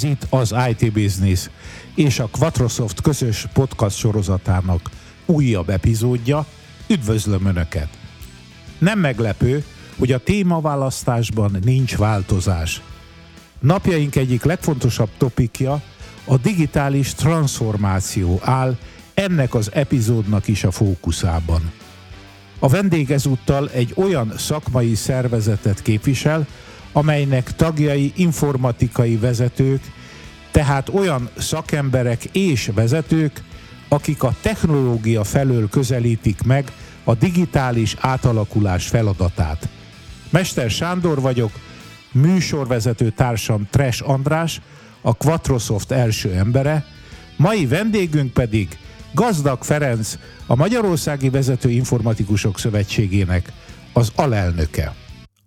Ez itt az IT Business és a Quatrosoft közös podcast sorozatának újabb epizódja. Üdvözlöm Önöket! Nem meglepő, hogy a témaválasztásban nincs változás. Napjaink egyik legfontosabb topikja a digitális transformáció áll ennek az epizódnak is a fókuszában. A vendég ezúttal egy olyan szakmai szervezetet képvisel, amelynek tagjai informatikai vezetők, tehát olyan szakemberek és vezetők, akik a technológia felől közelítik meg a digitális átalakulás feladatát. Mester Sándor vagyok, műsorvezető társam Tres András, a Quatrosoft első embere, mai vendégünk pedig Gazdag Ferenc, a Magyarországi Vezető Informatikusok Szövetségének az alelnöke.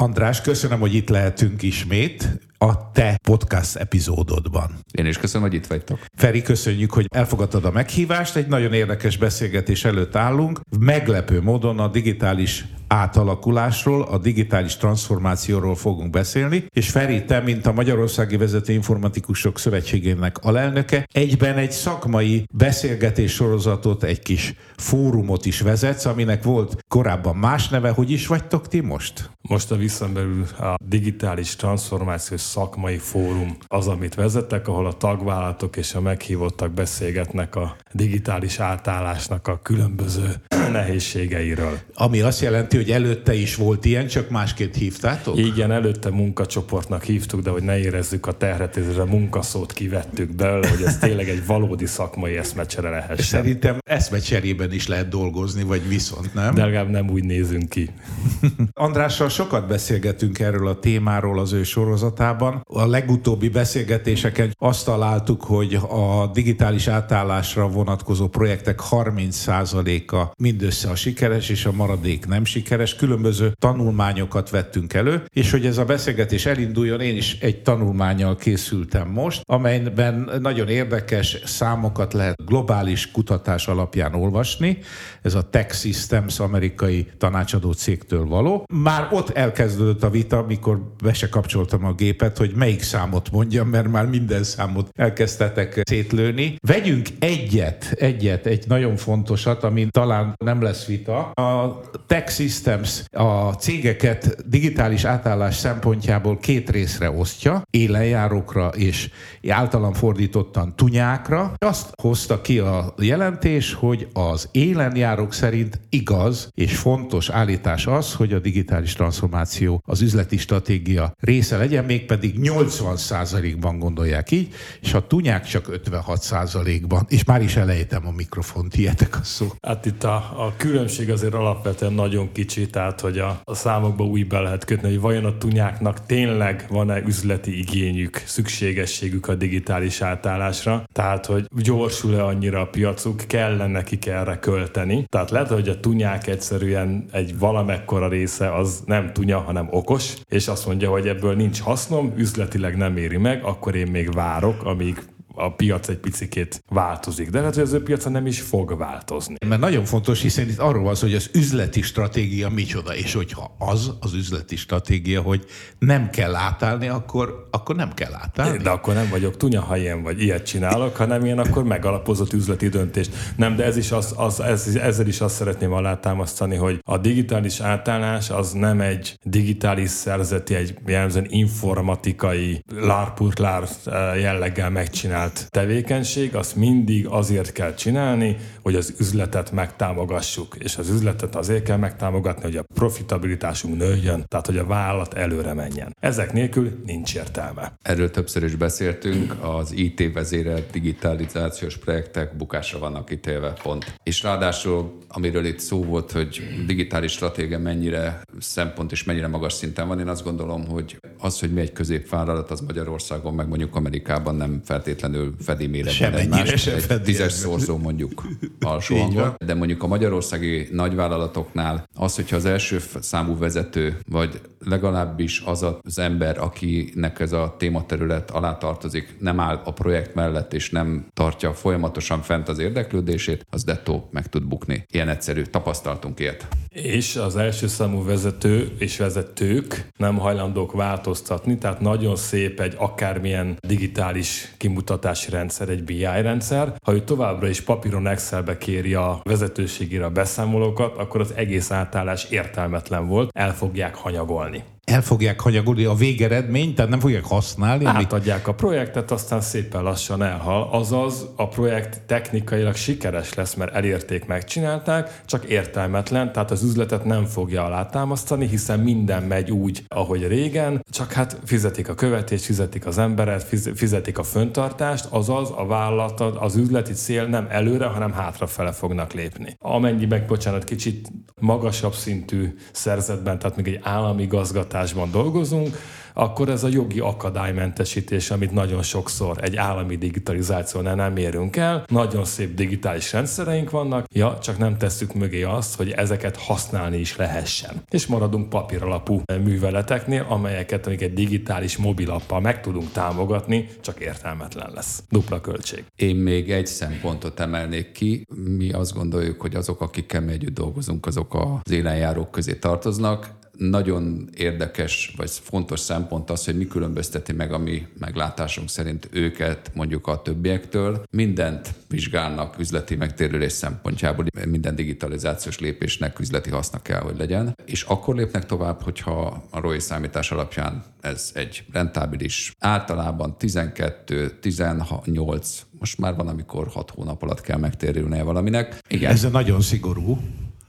András, köszönöm, hogy itt lehetünk ismét a te podcast epizódodban. Én is köszönöm, hogy itt vagytok. Feri, köszönjük, hogy elfogadtad a meghívást. Egy nagyon érdekes beszélgetés előtt állunk. Meglepő módon a digitális átalakulásról, a digitális transformációról fogunk beszélni, és Feri, te, mint a Magyarországi Vezető Informatikusok Szövetségének alelnöke, egyben egy szakmai beszélgetés sorozatot, egy kis fórumot is vezetsz, aminek volt korábban más neve. Hogy is vagytok ti most? Most a visszambelül a digitális transformációs szakmai fórum az, amit vezetek, ahol a tagvállalatok és a meghívottak beszélgetnek a digitális átállásnak a különböző nehézségeiről. Ami azt jelenti, hogy előtte is volt ilyen, csak másképp hívtátok? Igen, előtte munkacsoportnak hívtuk, de hogy ne érezzük a terhet, ezért a munkaszót kivettük belőle, hogy ez tényleg egy valódi szakmai eszmecsere lehessen. Szerintem eszmecserében is lehet dolgozni, vagy viszont nem. De legalább nem úgy nézünk ki. Andrással sokat beszélgetünk erről a témáról az ő sorozatában. A legutóbbi beszélgetéseken azt találtuk, hogy a digitális átállásra vonatkozó projektek 30%-a mindössze a sikeres, és a maradék nem sikeres. Különböző tanulmányokat vettünk elő, és hogy ez a beszélgetés elinduljon, én is egy tanulmányjal készültem most, amelyben nagyon érdekes számokat lehet globális kutatás alapján olvasni. Ez a Tech Systems amerikai tanácsadó cégtől való. Már ott elkezdődött a vita, mikor be se kapcsoltam a gépet, hogy melyik számot mondjam, mert már minden számot elkezdtetek szétlőni. Vegyünk egyet, egyet, egy nagyon fontosat, ami talán nem lesz vita. A Tech Systems a cégeket digitális átállás szempontjából két részre osztja, élenjárókra és általam fordítottan tunyákra. Azt hozta ki a jelentés, hogy az élenjárók szerint igaz és fontos állítás az, hogy a digitális transformáció az üzleti stratégia része legyen, mégpedig 80%-ban gondolják így, és a tunyák csak 56%-ban. És már is elejtem a mikrofont, ilyetek a szó. Hát itt a, a különbség azért alapvetően nagyon kicsi, tehát hogy a, a számokba úgy be lehet kötni, hogy vajon a tunyáknak tényleg van-e üzleti igényük, szükségességük a digitális átállásra, tehát hogy gyorsul-e annyira a piacuk, kellene nekik erre költeni. Tehát lehet, hogy a tunyák egyszerűen egy valamekkora része az nem tunya, hanem okos, és azt mondja, hogy ebből nincs hasznom, üzletileg nem éri meg, akkor én még várok, amíg a piac egy picikét változik, de lehet, hogy az ő piaca nem is fog változni. Mert nagyon fontos, hiszen itt arról van hogy az üzleti stratégia micsoda, és hogyha az az üzleti stratégia, hogy nem kell átállni, akkor, akkor nem kell átállni. De akkor nem vagyok tunya, ha ilyen vagy ilyet csinálok, hanem ilyen akkor megalapozott üzleti döntést. Nem, de ez is az, az, ez, ezzel is azt szeretném alátámasztani, hogy a digitális átállás az nem egy digitális szerzeti, egy jellemzően informatikai lárpurtlár eh, jelleggel megcsinál csinált tevékenység, azt mindig azért kell csinálni, hogy az üzletet megtámogassuk. És az üzletet azért kell megtámogatni, hogy a profitabilitásunk nőjön, tehát hogy a vállalat előre menjen. Ezek nélkül nincs értelme. Erről többször is beszéltünk, az IT vezérelt digitalizációs projektek bukásra vannak ítélve, pont. És ráadásul, amiről itt szó volt, hogy digitális stratégia mennyire szempont és mennyire magas szinten van, én azt gondolom, hogy az, hogy mi egy középvállalat, az Magyarországon, meg mondjuk Amerikában nem feltétlenül feltétlenül fedi méretben egymást. Egy fedi tízes szorzó mondjuk alsó hangon. De mondjuk a magyarországi nagyvállalatoknál az, hogyha az első számú vezető, vagy legalábbis az az ember, akinek ez a tématerület alá tartozik, nem áll a projekt mellett, és nem tartja folyamatosan fent az érdeklődését, az dettó meg tud bukni. Ilyen egyszerű. Tapasztaltunk ilyet. És az első számú vezető és vezetők nem hajlandók változtatni, tehát nagyon szép egy akármilyen digitális kimutatási rendszer, egy BI rendszer. Ha ő továbbra is papíron Excelbe kéri a vezetőségére a beszámolókat, akkor az egész átállás értelmetlen volt, el fogják hanyagolni el fogják hanyagolni a végeredményt, tehát nem fogják használni. Átadják amit... a projektet, aztán szépen lassan elhal. Azaz a projekt technikailag sikeres lesz, mert elérték, megcsinálták, csak értelmetlen, tehát az üzletet nem fogja alátámasztani, hiszen minden megy úgy, ahogy régen, csak hát fizetik a követést, fizetik az emberet, fizetik a föntartást, azaz a vállalat, az üzleti cél nem előre, hanem hátrafele fognak lépni. Amennyiben, bocsánat, kicsit magasabb szintű szerzetben, tehát még egy állami gazgatás oktatásban dolgozunk, akkor ez a jogi akadálymentesítés, amit nagyon sokszor egy állami digitalizációnál nem érünk el. Nagyon szép digitális rendszereink vannak, ja, csak nem tesszük mögé azt, hogy ezeket használni is lehessen. És maradunk papíralapú műveleteknél, amelyeket amik egy digitális mobilappal meg tudunk támogatni, csak értelmetlen lesz. Dupla költség. Én még egy szempontot emelnék ki. Mi azt gondoljuk, hogy azok, akikkel mi együtt dolgozunk, azok az élenjárók közé tartoznak nagyon érdekes vagy fontos szempont az, hogy mi különbözteti meg a mi meglátásunk szerint őket mondjuk a többiektől. Mindent vizsgálnak üzleti megtérülés szempontjából, minden digitalizációs lépésnek üzleti haszna kell, hogy legyen. És akkor lépnek tovább, hogyha a ROI számítás alapján ez egy rentábilis, általában 12, 18, most már van, amikor 6 hónap alatt kell megtérülnie valaminek. Igen. Ez nagyon szigorú.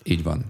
Így van.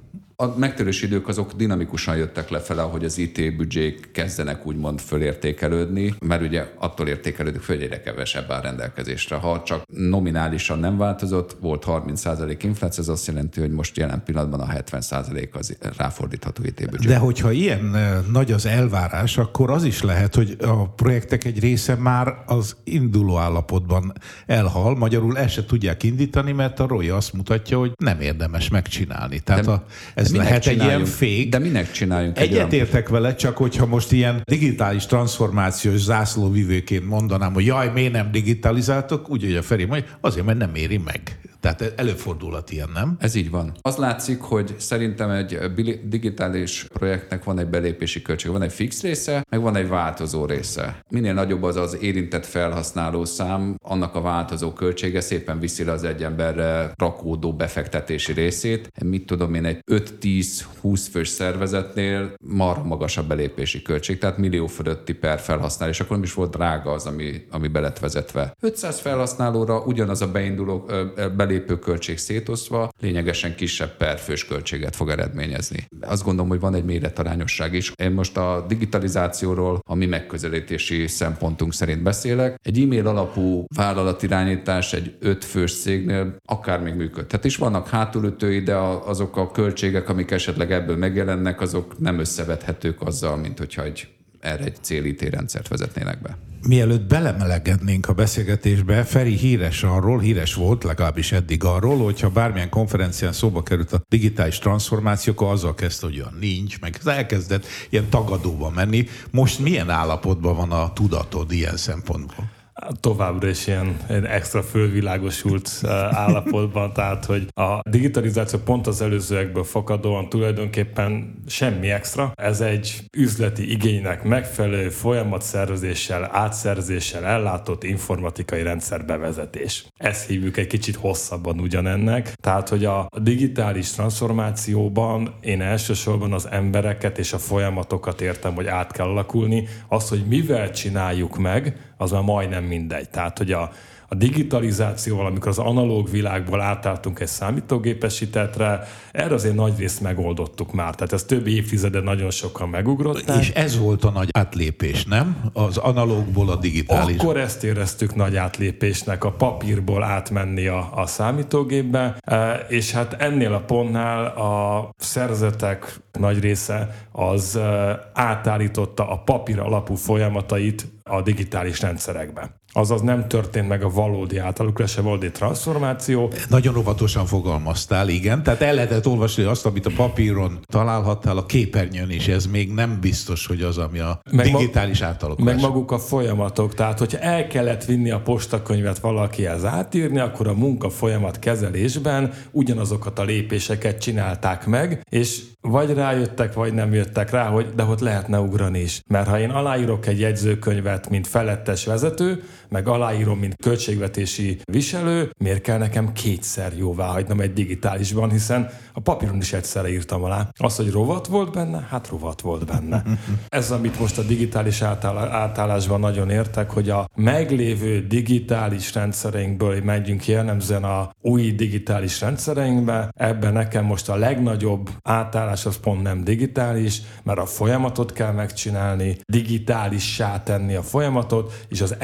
A megtörős idők azok dinamikusan jöttek lefele, hogy az IT büdzsék kezdenek úgymond fölértékelődni, mert ugye attól értékelődik föl, hogy egyre kevesebb áll rendelkezésre. Ha csak nominálisan nem változott, volt 30% infláció, ez azt jelenti, hogy most jelen pillanatban a 70% az ráfordítható IT büdzsé. De hogyha ilyen nagy az elvárás, akkor az is lehet, hogy a projektek egy része már az induló állapotban elhal, magyarul el se tudják indítani, mert a ROI azt mutatja, hogy nem érdemes megcsinálni. Tehát a, ez de lehet egy ilyen fék. De minek csináljunk egy Egyetértek vele, csak hogyha most ilyen digitális transformációs zászlóvivőként mondanám, hogy jaj, miért nem digitalizáltok, úgy, hogy a Feri mondja, azért, mert nem éri meg. Tehát előfordulhat ilyen, nem? Ez így van. Az látszik, hogy szerintem egy digitális projektnek van egy belépési költség, van egy fix része, meg van egy változó része. Minél nagyobb az az érintett felhasználó szám, annak a változó költsége szépen viszi le az egy emberre rakódó befektetési részét. Mit tudom én, egy 5-10-20 fős szervezetnél mar magas a belépési költség, tehát millió fölötti per felhasználás, akkor nem is volt drága az, ami, ami belet vezetve. 500 felhasználóra ugyanaz a beinduló belépési költség szétosztva lényegesen kisebb perfős költséget fog eredményezni. Azt gondolom, hogy van egy méretarányosság is. Én most a digitalizációról a mi megközelítési szempontunk szerint beszélek. Egy e-mail alapú vállalatirányítás egy ötfős cégnél akár még működhet is. Vannak hátulütői, de azok a költségek, amik esetleg ebből megjelennek, azok nem összevethetők azzal, mint hogyha egy erre egy célítérendszert rendszert vezetnének be. Mielőtt belemelegednénk a beszélgetésbe, Feri híres arról, híres volt legalábbis eddig arról, hogyha bármilyen konferencián szóba került a digitális transformáció, akkor azzal kezdte, hogy olyan nincs, meg elkezdett ilyen tagadóba menni. Most milyen állapotban van a tudatod ilyen szempontból? Továbbra is ilyen extra fölvilágosult állapotban, tehát hogy a digitalizáció pont az előzőekből fakadóan tulajdonképpen semmi extra. Ez egy üzleti igénynek megfelelő folyamatszervezéssel, átszerzéssel ellátott informatikai rendszer bevezetés. Ezt hívjuk egy kicsit hosszabban ugyanennek. Tehát, hogy a digitális transformációban én elsősorban az embereket és a folyamatokat értem, hogy át kell alakulni. Az, hogy mivel csináljuk meg, az már majdnem mindegy. Tehát, hogy a, a digitalizációval, amikor az analóg világból átálltunk egy számítógépesítetre, erre azért nagy részt megoldottuk már. Tehát ez több évtizede nagyon sokan megugrották. És ez volt a nagy átlépés, nem? Az analógból a digitális. Akkor ezt éreztük nagy átlépésnek, a papírból átmenni a, a számítógépbe, e, és hát ennél a pontnál a szerzetek nagy része az e, átállította a papír alapú folyamatait a digitális rendszerekbe. Azaz nem történt meg a valódi átalakulás, a valódi transformáció. Nagyon óvatosan fogalmaztál, igen. Tehát el lehetett olvasni azt, amit a papíron találhattál, a képernyőn is. Ez még nem biztos, hogy az, ami a meg digitális átalakulás. Meg maguk a folyamatok. Tehát, hogyha el kellett vinni a postakönyvet valakihez átírni, akkor a munka folyamat kezelésben ugyanazokat a lépéseket csinálták meg, és vagy rájöttek, vagy nem jöttek rá, hogy de ott lehetne ugrani is. Mert ha én aláírok egy jegyzőkönyvet, mint felettes vezető, meg aláírom, mint költségvetési viselő, miért kell nekem kétszer jóvá hagynom egy digitálisban, hiszen a papíron is egyszerre írtam alá. Az, hogy rovat volt benne, hát rovat volt benne. Ez, amit most a digitális átállásban nagyon értek, hogy a meglévő digitális rendszereinkből megyünk jellemzően a új digitális rendszereinkbe, ebben nekem most a legnagyobb átállás az pont nem digitális, mert a folyamatot kell megcsinálni, digitálissá tenni a folyamatot, és az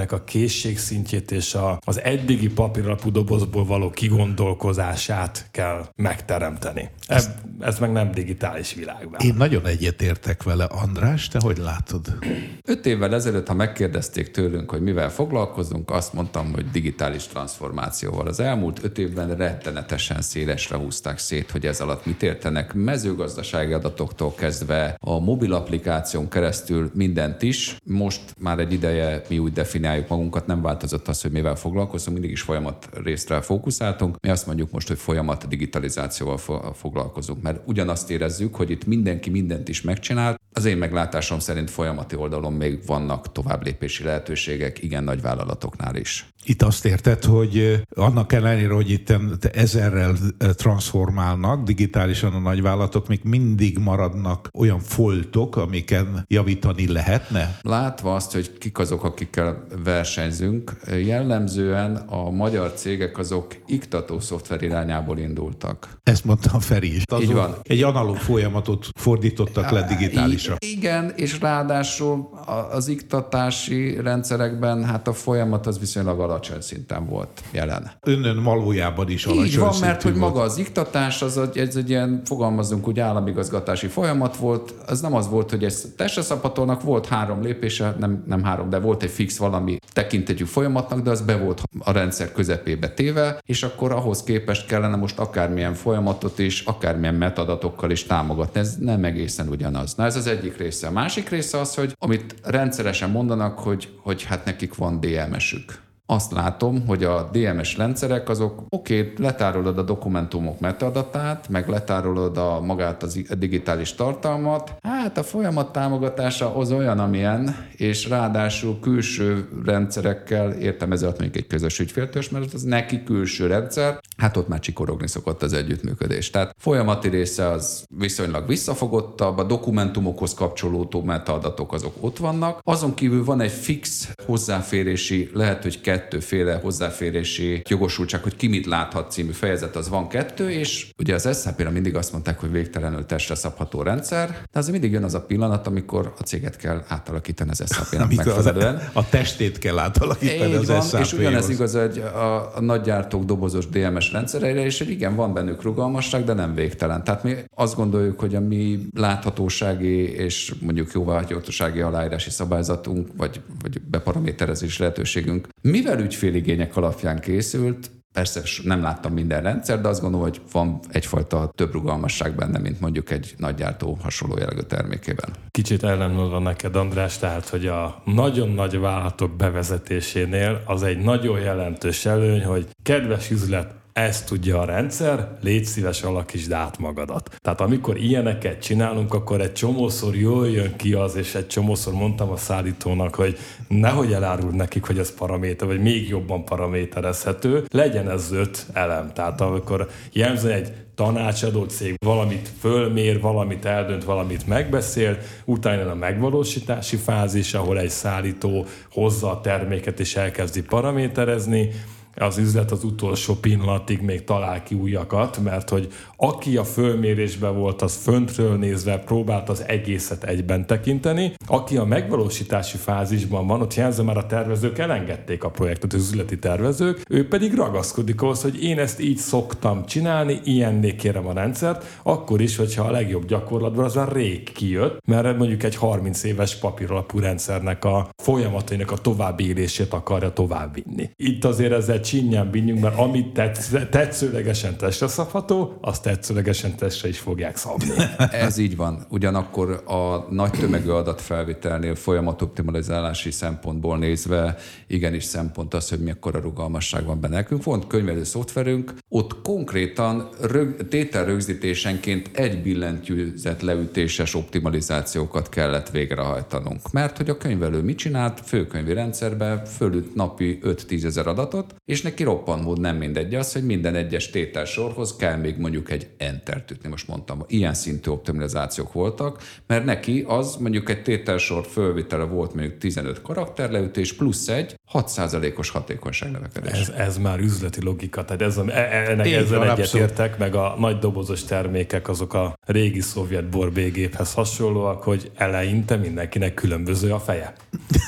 embereknek a készségszintjét és a, az eddigi papíralapú dobozból való kigondolkozását kell meg megteremteni. Ez, ez meg nem digitális világban. Én nagyon egyetértek vele, András, te hogy látod? Öt évvel ezelőtt, ha megkérdezték tőlünk, hogy mivel foglalkozunk, azt mondtam, hogy digitális transformációval. Az elmúlt öt évben rettenetesen szélesre húzták szét, hogy ez alatt mit értenek. Mezőgazdasági adatoktól kezdve a mobil applikáción keresztül mindent is. Most már egy ideje mi úgy definiáljuk magunkat, nem változott az, hogy mivel foglalkozunk, mindig is folyamat részre fókuszáltunk. Mi azt mondjuk most, hogy folyamat digitalizáció kommunikációval foglalkozunk, mert ugyanazt érezzük, hogy itt mindenki mindent is megcsinál. Az én meglátásom szerint folyamati oldalon még vannak továbblépési lehetőségek, igen nagy vállalatoknál is. Itt azt érted, hogy annak ellenére, hogy itt ezerrel transformálnak digitálisan a nagyvállalatok, még mindig maradnak olyan foltok, amiken javítani lehetne? Látva azt, hogy kik azok, akikkel versenyzünk, jellemzően a magyar cégek azok iktató szoftver irányából indultak. Ezt mondtam Feri is. Így van. Egy analóg folyamatot fordítottak le digitálisra. I- igen, és ráadásul az iktatási rendszerekben hát a folyamat az viszonylag alacsony szinten volt jelen. Önnön valójában is alacsony Így van, mert hogy maga az iktatás, az egy, egy, egy ilyen, fogalmazunk úgy, államigazgatási folyamat volt. Az nem az volt, hogy ezt testre szabatolnak, volt három lépése, nem, nem három, de volt egy fix valami tekintetjű folyamatnak, de az be volt a rendszer közepébe téve, és akkor ahhoz képest kellene most akármilyen folyamatot is, akármilyen metadatokkal is támogatni. Ez nem egészen ugyanaz. Na ez az egyik része. A másik része az, hogy amit rendszeresen mondanak, hogy, hogy hát nekik van DMS-ük azt látom, hogy a DMS rendszerek azok, oké, okay, letárolod a dokumentumok metadatát, meg letárolod a magát az digitális tartalmat, hát a folyamat támogatása az olyan, amilyen, és ráadásul külső rendszerekkel, értem ezzel mondjuk egy közös ügyféltös, mert az neki külső rendszer, hát ott már csikorogni szokott az együttműködés. Tehát folyamati része az viszonylag visszafogottabb, a dokumentumokhoz kapcsolódó metadatok azok ott vannak, azon kívül van egy fix hozzáférési, lehet, hogy kettőféle hozzáférési jogosultság, hogy ki mit láthat című fejezet, az van kettő, és ugye az SAP-ra mindig azt mondták, hogy végtelenül testre szabható rendszer, de az mindig jön az a pillanat, amikor a céget kell átalakítani az SAP-nak megfelelően. A, a testét kell átalakítani Így az van, SAP És ugyanez igaz egy, a, a nagygyártók dobozos DMS rendszereire, és hogy igen, van bennük rugalmasság, de nem végtelen. Tehát mi azt gondoljuk, hogy a mi láthatósági és mondjuk jóváhagyhatósági aláírási szabályzatunk, vagy, vagy beparaméterezés lehetőségünk, mivel mivel ügyféligények alapján készült, Persze nem láttam minden rendszer, de azt gondolom, hogy van egyfajta több rugalmasság benne, mint mondjuk egy nagygyártó hasonló jellegű termékében. Kicsit ellenmondva neked, András, tehát, hogy a nagyon nagy vállalatok bevezetésénél az egy nagyon jelentős előny, hogy kedves üzlet, ezt tudja a rendszer, légy szíves alakítsd át magadat. Tehát amikor ilyeneket csinálunk, akkor egy csomószor jól jön ki az, és egy csomószor mondtam a szállítónak, hogy nehogy eláruld nekik, hogy ez paraméter, vagy még jobban paraméterezhető, legyen ez öt elem. Tehát amikor jelző egy tanácsadó cég valamit fölmér, valamit eldönt, valamit megbeszél, utána a megvalósítási fázis, ahol egy szállító hozza a terméket és elkezdi paraméterezni, az üzlet az utolsó pillanatig még talál ki újakat, mert hogy aki a fölmérésben volt, az föntről nézve próbált az egészet egyben tekinteni, aki a megvalósítási fázisban van, ott jelzem már a tervezők elengedték a projektet, az üzleti tervezők, ő pedig ragaszkodik ahhoz, hogy én ezt így szoktam csinálni, ilyenné kérem a rendszert, akkor is, hogyha a legjobb gyakorlatban az már rég kijött, mert mondjuk egy 30 éves papíralapú rendszernek a folyamatainak a további akarja továbbvinni. Itt azért ezzel csinyán bínyunk, mert amit tetsz, tetszőlegesen testre szabható, azt tetszőlegesen testre is fogják szabni. Ez így van. Ugyanakkor a nagy tömegű adatfelvételnél folyamatoptimalizálási szempontból nézve igenis szempont az, hogy mekkora rugalmasság van benne. Nekünk volt könyvelő szoftverünk, ott konkrétan rög, tételrögzítésenként egy billentyűzet leütéses optimalizációkat kellett végrehajtanunk. Mert hogy a könyvelő mit csinált? Főkönyvi rendszerbe fölült napi 5-10 ezer adatot, és neki roppant mód nem mindegy az, hogy minden egyes tételsorhoz kell még mondjuk egy enter ütni, most mondtam. Ilyen szintű optimalizációk voltak, mert neki az mondjuk egy tételsor fölvitele volt mondjuk 15 karakterleütés plusz egy 6%-os hatékonyság növekedés. Ez, ez már üzleti logika, tehát ez, a, e, e, ennek ezzel egyetértek, meg a nagy dobozos termékek azok a régi szovjet borbégéphez hasonlóak, hogy eleinte mindenkinek különböző a feje.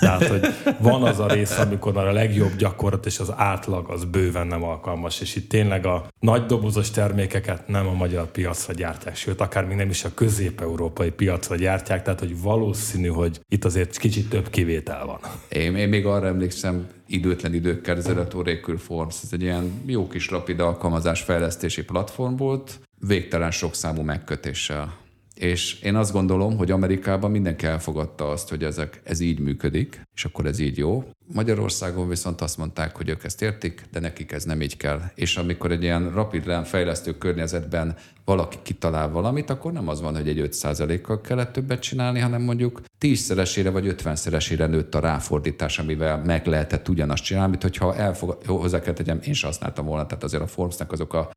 Tehát, hogy van az a rész, amikor már a legjobb gyakorlat és az átlag az bőven nem alkalmas, és itt tényleg a nagy dobozos termékeket nem a magyar piacra gyártják, sőt, akár még nem is a közép-európai piacra gyártják, tehát, hogy valószínű, hogy itt azért kicsit több kivétel van. Én, én még arra emlékszem, időtlen időkkel ezelőtt Oracle Forms, ez egy ilyen jó kis rapid alkalmazás fejlesztési platform volt, végtelen sok számú megkötéssel és én azt gondolom, hogy Amerikában mindenki elfogadta azt, hogy ezek, ez így működik, és akkor ez így jó. Magyarországon viszont azt mondták, hogy ők ezt értik, de nekik ez nem így kell. És amikor egy ilyen rapid fejlesztő környezetben valaki kitalál valamit, akkor nem az van, hogy egy 5%-kal kellett többet csinálni, hanem mondjuk 10-szeresére vagy 50-szeresére nőtt a ráfordítás, amivel meg lehetett ugyanazt csinálni, mint hogyha elfog... hozzá kell tegyem, én sem használtam volna, tehát azért a Formsnak azok a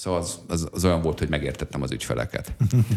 Szóval az, az, az olyan volt, hogy megértettem az ügyfeleket.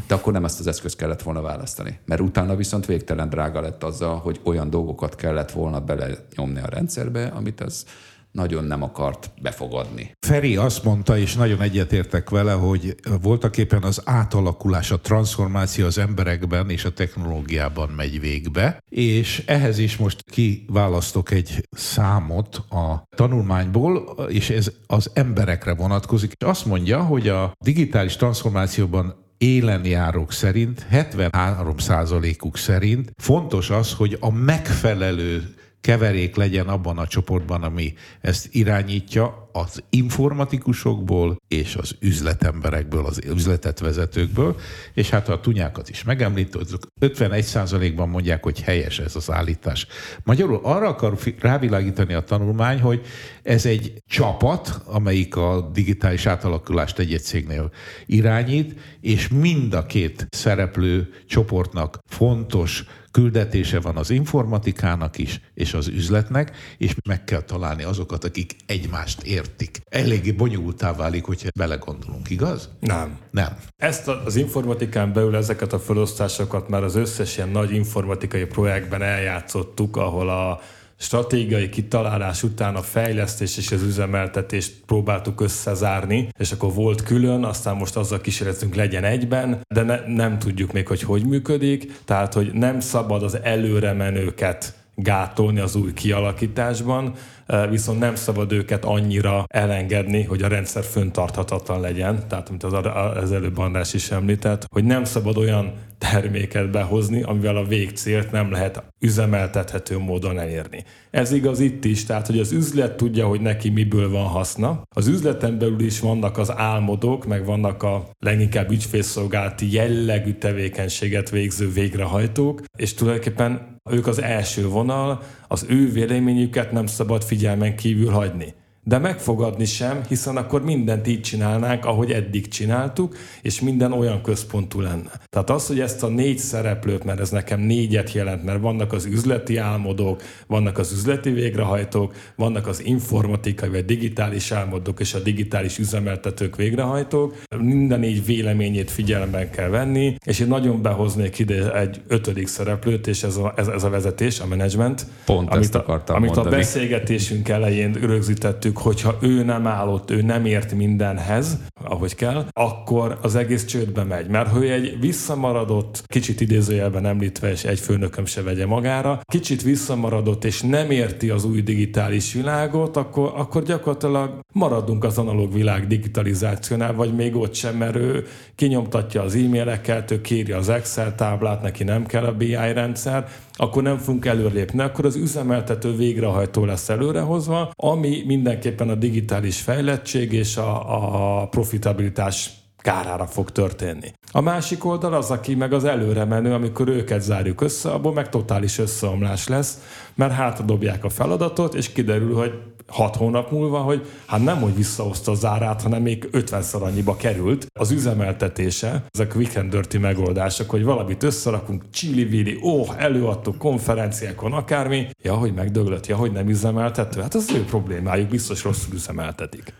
De akkor nem ezt az eszközt kellett volna választani. Mert utána viszont végtelen drága lett azzal, hogy olyan dolgokat kellett volna belenyomni a rendszerbe, amit az nagyon nem akart befogadni. Feri azt mondta, és nagyon egyetértek vele, hogy voltak éppen az átalakulás, a transformáció az emberekben és a technológiában megy végbe, és ehhez is most kiválasztok egy számot a tanulmányból, és ez az emberekre vonatkozik. És azt mondja, hogy a digitális transformációban élenjárók szerint, 73%-uk szerint fontos az, hogy a megfelelő keverék legyen abban a csoportban, ami ezt irányítja, az informatikusokból és az üzletemberekből, az üzletet vezetőkből, és hát a tunyákat is megemlítőzzük, 51%-ban mondják, hogy helyes ez az állítás. Magyarul arra akar rávilágítani a tanulmány, hogy ez egy csapat, amelyik a digitális átalakulást egy-egy cégnél irányít, és mind a két szereplő csoportnak fontos küldetése van az informatikának is, és az üzletnek, és meg kell találni azokat, akik egymást értik. Eléggé bonyolultá válik, hogyha belegondolunk, igaz? Nem. Nem. Ezt az informatikán belül ezeket a felosztásokat már az összes ilyen nagy informatikai projektben eljátszottuk, ahol a stratégiai kitalálás után a fejlesztés és az üzemeltetést próbáltuk összezárni, és akkor volt külön, aztán most azzal kísérletünk legyen egyben, de ne, nem tudjuk még, hogy hogy működik, tehát hogy nem szabad az előre menőket gátolni az új kialakításban, viszont nem szabad őket annyira elengedni, hogy a rendszer föntarthatatlan legyen, tehát amit az, az előbb András is említett, hogy nem szabad olyan terméket behozni, amivel a végcélt nem lehet üzemeltethető módon elérni. Ez igaz itt is, tehát hogy az üzlet tudja, hogy neki miből van haszna. Az üzleten belül is vannak az álmodók, meg vannak a leginkább ügyfélszolgálati jellegű tevékenységet végző végrehajtók, és tulajdonképpen ők az első vonal, az ő véleményüket nem szabad figyelmen kívül hagyni de megfogadni sem, hiszen akkor mindent így csinálnánk, ahogy eddig csináltuk, és minden olyan központú lenne. Tehát az, hogy ezt a négy szereplőt, mert ez nekem négyet jelent, mert vannak az üzleti álmodók, vannak az üzleti végrehajtók, vannak az informatikai vagy digitális álmodók és a digitális üzemeltetők végrehajtók, minden négy véleményét figyelemben kell venni, és én nagyon behoznék ide egy ötödik szereplőt, és ez a, ez, ez a vezetés, a menedzsment. Pont amit ezt akartam a, Amit mondani. a beszélgetésünk elején rögzítettük, vezetőjük, hogyha ő nem állott, ő nem ért mindenhez, ahogy kell, akkor az egész csődbe megy. Mert hogy egy visszamaradott, kicsit idézőjelben említve, és egy főnököm se vegye magára, kicsit visszamaradott, és nem érti az új digitális világot, akkor, akkor gyakorlatilag maradunk az analóg világ digitalizációnál, vagy még ott sem, mert ő kinyomtatja az e-maileket, ő kéri az Excel táblát, neki nem kell a BI rendszer, akkor nem fogunk előrelépni, akkor az üzemeltető végrehajtó lesz előrehozva, ami mindenképpen a digitális fejlettség és a, a profitabilitás kárára fog történni. A másik oldal az, aki meg az előre menő, amikor őket zárjuk össze, abból meg totális összeomlás lesz, mert hátradobják a feladatot, és kiderül, hogy hat hónap múlva, hogy hát nem, hogy visszahozta az árát, hanem még 50-szer annyiba került. Az üzemeltetése, ezek weekend dirty megoldások, hogy valamit összerakunk, csili ó, oh, előadtuk konferenciákon, akármi, ja, hogy megdöglött, ja, hogy nem üzemeltető, hát az ő problémájuk, biztos rosszul üzemeltetik.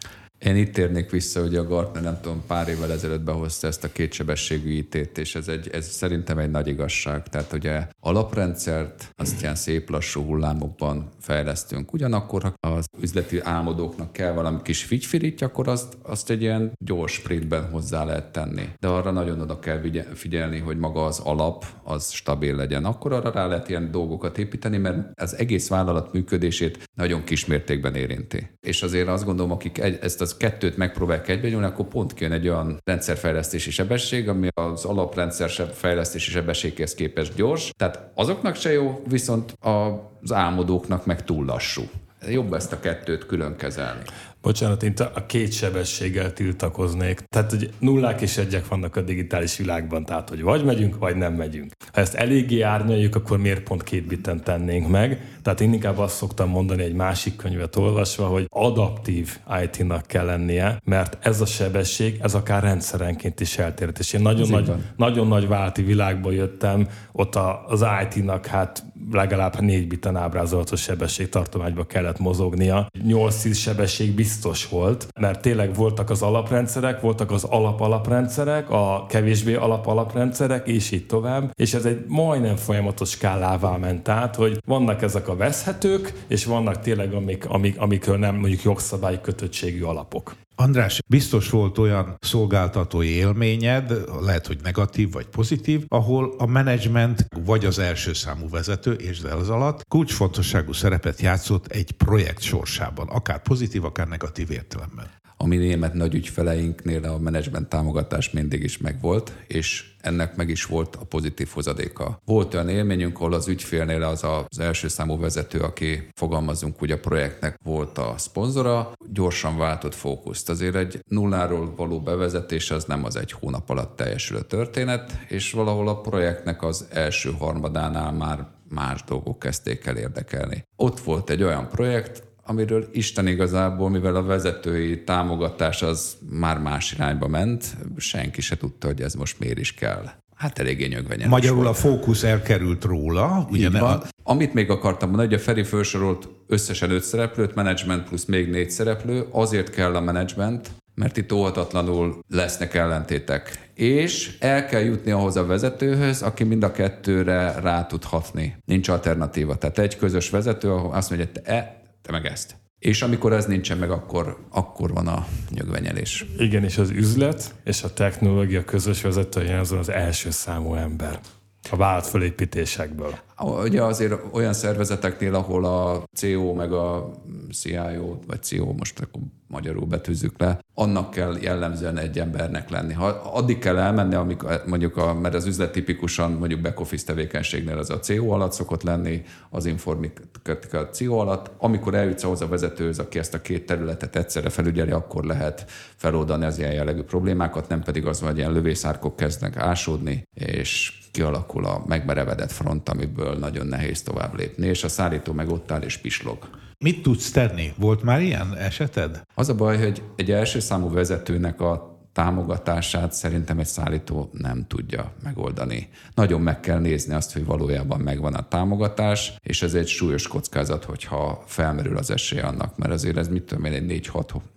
Én itt térnék vissza, hogy a Gartner nem tudom, pár évvel ezelőtt behozta ezt a kétsebességű IT-t, és ez, egy, ez szerintem egy nagy igazság. Tehát ugye alaprendszert azt ilyen szép lassú hullámokban fejlesztünk. Ugyanakkor, ha az üzleti álmodóknak kell valami kis figyfirítja, akkor azt, azt egy ilyen gyors sprintben hozzá lehet tenni. De arra nagyon oda kell figyelni, hogy maga az alap az stabil legyen. Akkor arra rá lehet ilyen dolgokat építeni, mert az egész vállalat működését nagyon kismértékben érinti. És azért azt gondolom, akik egy, ezt az kettőt megpróbálják egybenyúlni, akkor pont kijön egy olyan rendszerfejlesztési sebesség, ami az alaprendszer fejlesztési sebességhez képest gyors. Tehát azoknak se jó, viszont az álmodóknak meg túl lassú. Jobb ezt a kettőt külön kezelni. Bocsánat, én a két sebességgel tiltakoznék. Tehát, hogy nullák és egyek vannak a digitális világban, tehát, hogy vagy megyünk, vagy nem megyünk. Ha ezt eléggé árnyaljuk, akkor miért pont két bitten tennénk meg? Tehát én inkább azt szoktam mondani egy másik könyvet olvasva, hogy adaptív IT-nak kell lennie, mert ez a sebesség, ez akár rendszerenként is eltérhet. És én nagyon, nagy, nagyon nagy válti világból jöttem, ott az IT-nak hát legalább négy biten ábrázolatos sebességtartományba kellett mozognia. 8-10 sebesség biztos volt, mert tényleg voltak az alaprendszerek, voltak az alap-alaprendszerek, a kevésbé alap-alaprendszerek, és így tovább. És ez egy majdnem folyamatos skálává ment át, hogy vannak ezek a veszhetők, és vannak tényleg, amik, amik, amikről nem mondjuk jogszabályi kötöttségű alapok. András, biztos volt olyan szolgáltatói élményed, lehet, hogy negatív vagy pozitív, ahol a menedzsment vagy az első számú vezető, és el az alatt, kulcsfontosságú szerepet játszott egy projekt sorsában, akár pozitív, akár negatív értelemben a mi német nagy ügyfeleinknél a menedzsment támogatás mindig is megvolt, és ennek meg is volt a pozitív hozadéka. Volt olyan élményünk, ahol az ügyfélnél az az első számú vezető, aki fogalmazunk úgy a projektnek volt a szponzora, gyorsan váltott fókuszt. Azért egy nulláról való bevezetés az nem az egy hónap alatt teljesülő történet, és valahol a projektnek az első harmadánál már más dolgok kezdték el érdekelni. Ott volt egy olyan projekt, amiről Isten igazából, mivel a vezetői támogatás az már más irányba ment, senki se tudta, hogy ez most miért is kell. Hát eléggé nyögvenyen. Magyarul volt. a fókusz elkerült róla. Ugye ne a... Amit még akartam mondani, hogy a Feri felsorolt összesen öt szereplőt, menedzsment plusz még négy szereplő, azért kell a menedzsment, mert itt óhatatlanul lesznek ellentétek. És el kell jutni ahhoz a vezetőhöz, aki mind a kettőre rá tud hatni. Nincs alternatíva. Tehát egy közös vezető, ahol azt mondja, hogy te, te meg ezt. És amikor ez nincsen meg, akkor, akkor van a nyögvenyelés. Igen, és az üzlet és a technológia közös vezetője az az első számú ember a vált fölépítésekből. Ugye azért olyan szervezeteknél, ahol a CEO meg a CIO, vagy CEO, most akkor magyarul betűzzük le, annak kell jellemzően egy embernek lenni. Ha addig kell elmenni, amikor mondjuk, a, mert az üzlet tipikusan mondjuk back office tevékenységnél az a CEO alatt szokott lenni, az informatika a CEO alatt. Amikor eljutsz ahhoz a vezetőhöz, aki ezt a két területet egyszerre felügyeli, akkor lehet feloldani az ilyen jellegű problémákat, nem pedig az, hogy ilyen lövészárkok kezdnek ásódni, és kialakul a megmerevedett front, amiből nagyon nehéz tovább lépni, és a szállító meg ott áll és pislog. Mit tudsz tenni? Volt már ilyen eseted? Az a baj, hogy egy első számú vezetőnek a támogatását szerintem egy szállító nem tudja megoldani. Nagyon meg kell nézni azt, hogy valójában megvan a támogatás, és ez egy súlyos kockázat, hogyha felmerül az esély annak, mert azért ez mit tudom én, egy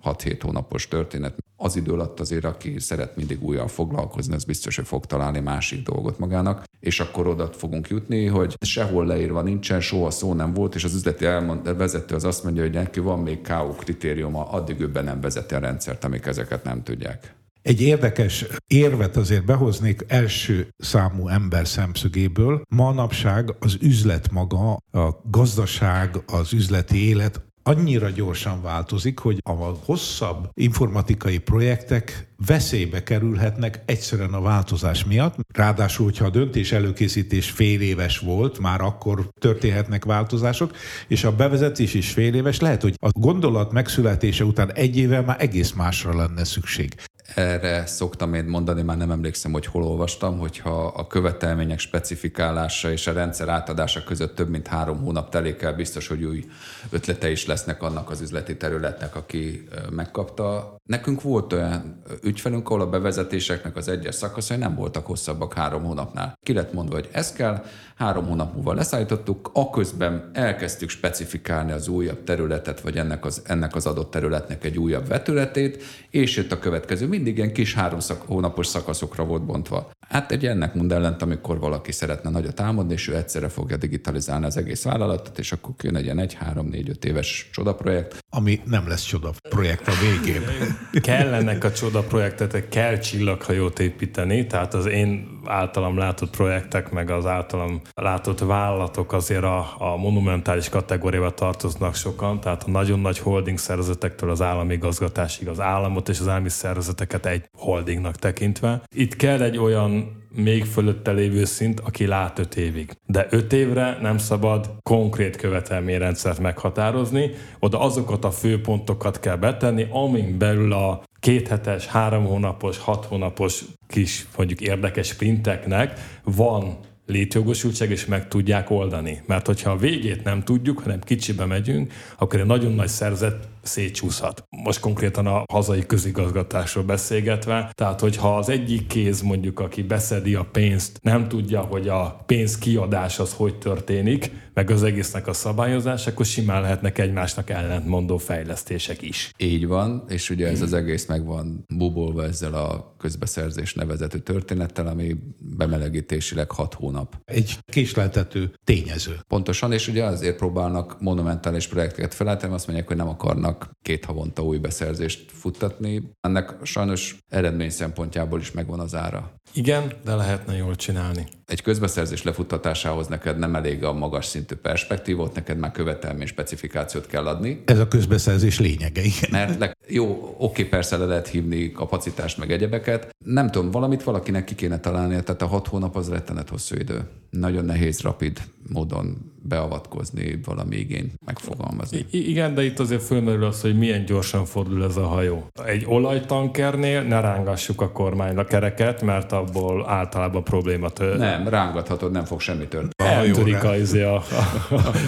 4-6-7 hónapos történet. Az idő alatt azért, aki szeret mindig újra foglalkozni, az biztos, hogy fog találni másik dolgot magának, és akkor oda fogunk jutni, hogy sehol leírva nincsen, soha szó nem volt, és az üzleti elmond, vezető az azt mondja, hogy neki van még KO kritériuma, addig ő be nem vezeti a rendszert, amik ezeket nem tudják. Egy érdekes érvet azért behoznék első számú ember szemszögéből. Manapság az üzlet maga, a gazdaság, az üzleti élet annyira gyorsan változik, hogy a hosszabb informatikai projektek veszélybe kerülhetnek egyszerűen a változás miatt. Ráadásul, hogyha a döntés előkészítés fél éves volt, már akkor történhetnek változások, és a bevezetés is fél éves, lehet, hogy a gondolat megszületése után egy évvel már egész másra lenne szükség erre szoktam én mondani, már nem emlékszem, hogy hol olvastam, hogyha a követelmények specifikálása és a rendszer átadása között több mint három hónap telik el, biztos, hogy új ötlete is lesznek annak az üzleti területnek, aki megkapta. Nekünk volt olyan ügyfelünk, ahol a bevezetéseknek az egyes szakaszai nem voltak hosszabbak három hónapnál. Ki lett mondva, hogy ez kell, három hónap múlva leszállítottuk, aközben elkezdtük specifikálni az újabb területet, vagy ennek az, ennek az adott területnek egy újabb vetületét, és jött a következő. Mindig ilyen kis három szak, hónapos szakaszokra volt bontva. Hát egy ennek mond ellent, amikor valaki szeretne nagyot álmodni, és ő egyszerre fogja digitalizálni az egész vállalatot, és akkor jön egy ilyen egy, három, négy, öt éves csodaprojekt. Ami nem lesz csoda projekt a végén. kell ennek a csoda projektetek, kell csillaghajót építeni, tehát az én általam látott projektek, meg az általam látott vállalatok azért a, a monumentális kategóriába tartoznak sokan, tehát a nagyon nagy holding szervezetektől az állami gazgatásig az államot és az állami szervezeteket egy holdingnak tekintve. Itt kell egy olyan még fölötte lévő szint, aki lát öt évig. De öt évre nem szabad konkrét követelményrendszert meghatározni, oda azokat a főpontokat kell betenni, amin belül a kéthetes, három hónapos, hat hónapos kis, mondjuk érdekes sprinteknek van létjogosultság, és meg tudják oldani. Mert hogyha a végét nem tudjuk, hanem kicsibe megyünk, akkor egy nagyon nagy szerzet szétcsúszhat. Most konkrétan a hazai közigazgatásról beszélgetve, tehát hogyha az egyik kéz mondjuk, aki beszedi a pénzt, nem tudja, hogy a pénz kiadás az hogy történik, meg az egésznek a szabályozás, akkor simán lehetnek egymásnak ellentmondó fejlesztések is. Így van, és ugye ez az egész meg van bubolva ezzel a közbeszerzés nevezetű történettel, ami bemelegítésileg hat hónap. Egy késleltető tényező. Pontosan, és ugye azért próbálnak monumentális projekteket felállítani, azt mondják, hogy nem akarnak tudnak két havonta új beszerzést futtatni. Ennek sajnos eredmény szempontjából is megvan az ára. Igen, de lehetne jól csinálni. Egy közbeszerzés lefuttatásához neked nem elég a magas szintű perspektívot, neked már követelmény specifikációt kell adni. Ez a közbeszerzés lényege, igen. Mert le, jó, oké, persze le lehet hívni kapacitást, meg egyebeket. Nem tudom, valamit valakinek ki kéne találnia, tehát a hat hónap az rettenet hosszú idő. Nagyon nehéz, rapid módon beavatkozni, valami igényt megfogalmazni. I- igen, de itt azért fölmerül az, hogy milyen gyorsan fordul ez a hajó. Egy olajtankernél ne rángassuk a kormányra kereket, mert abból általában probléma tör. Nem, rángathatod, nem fog semmi történni. Eltörik a, izé a, a,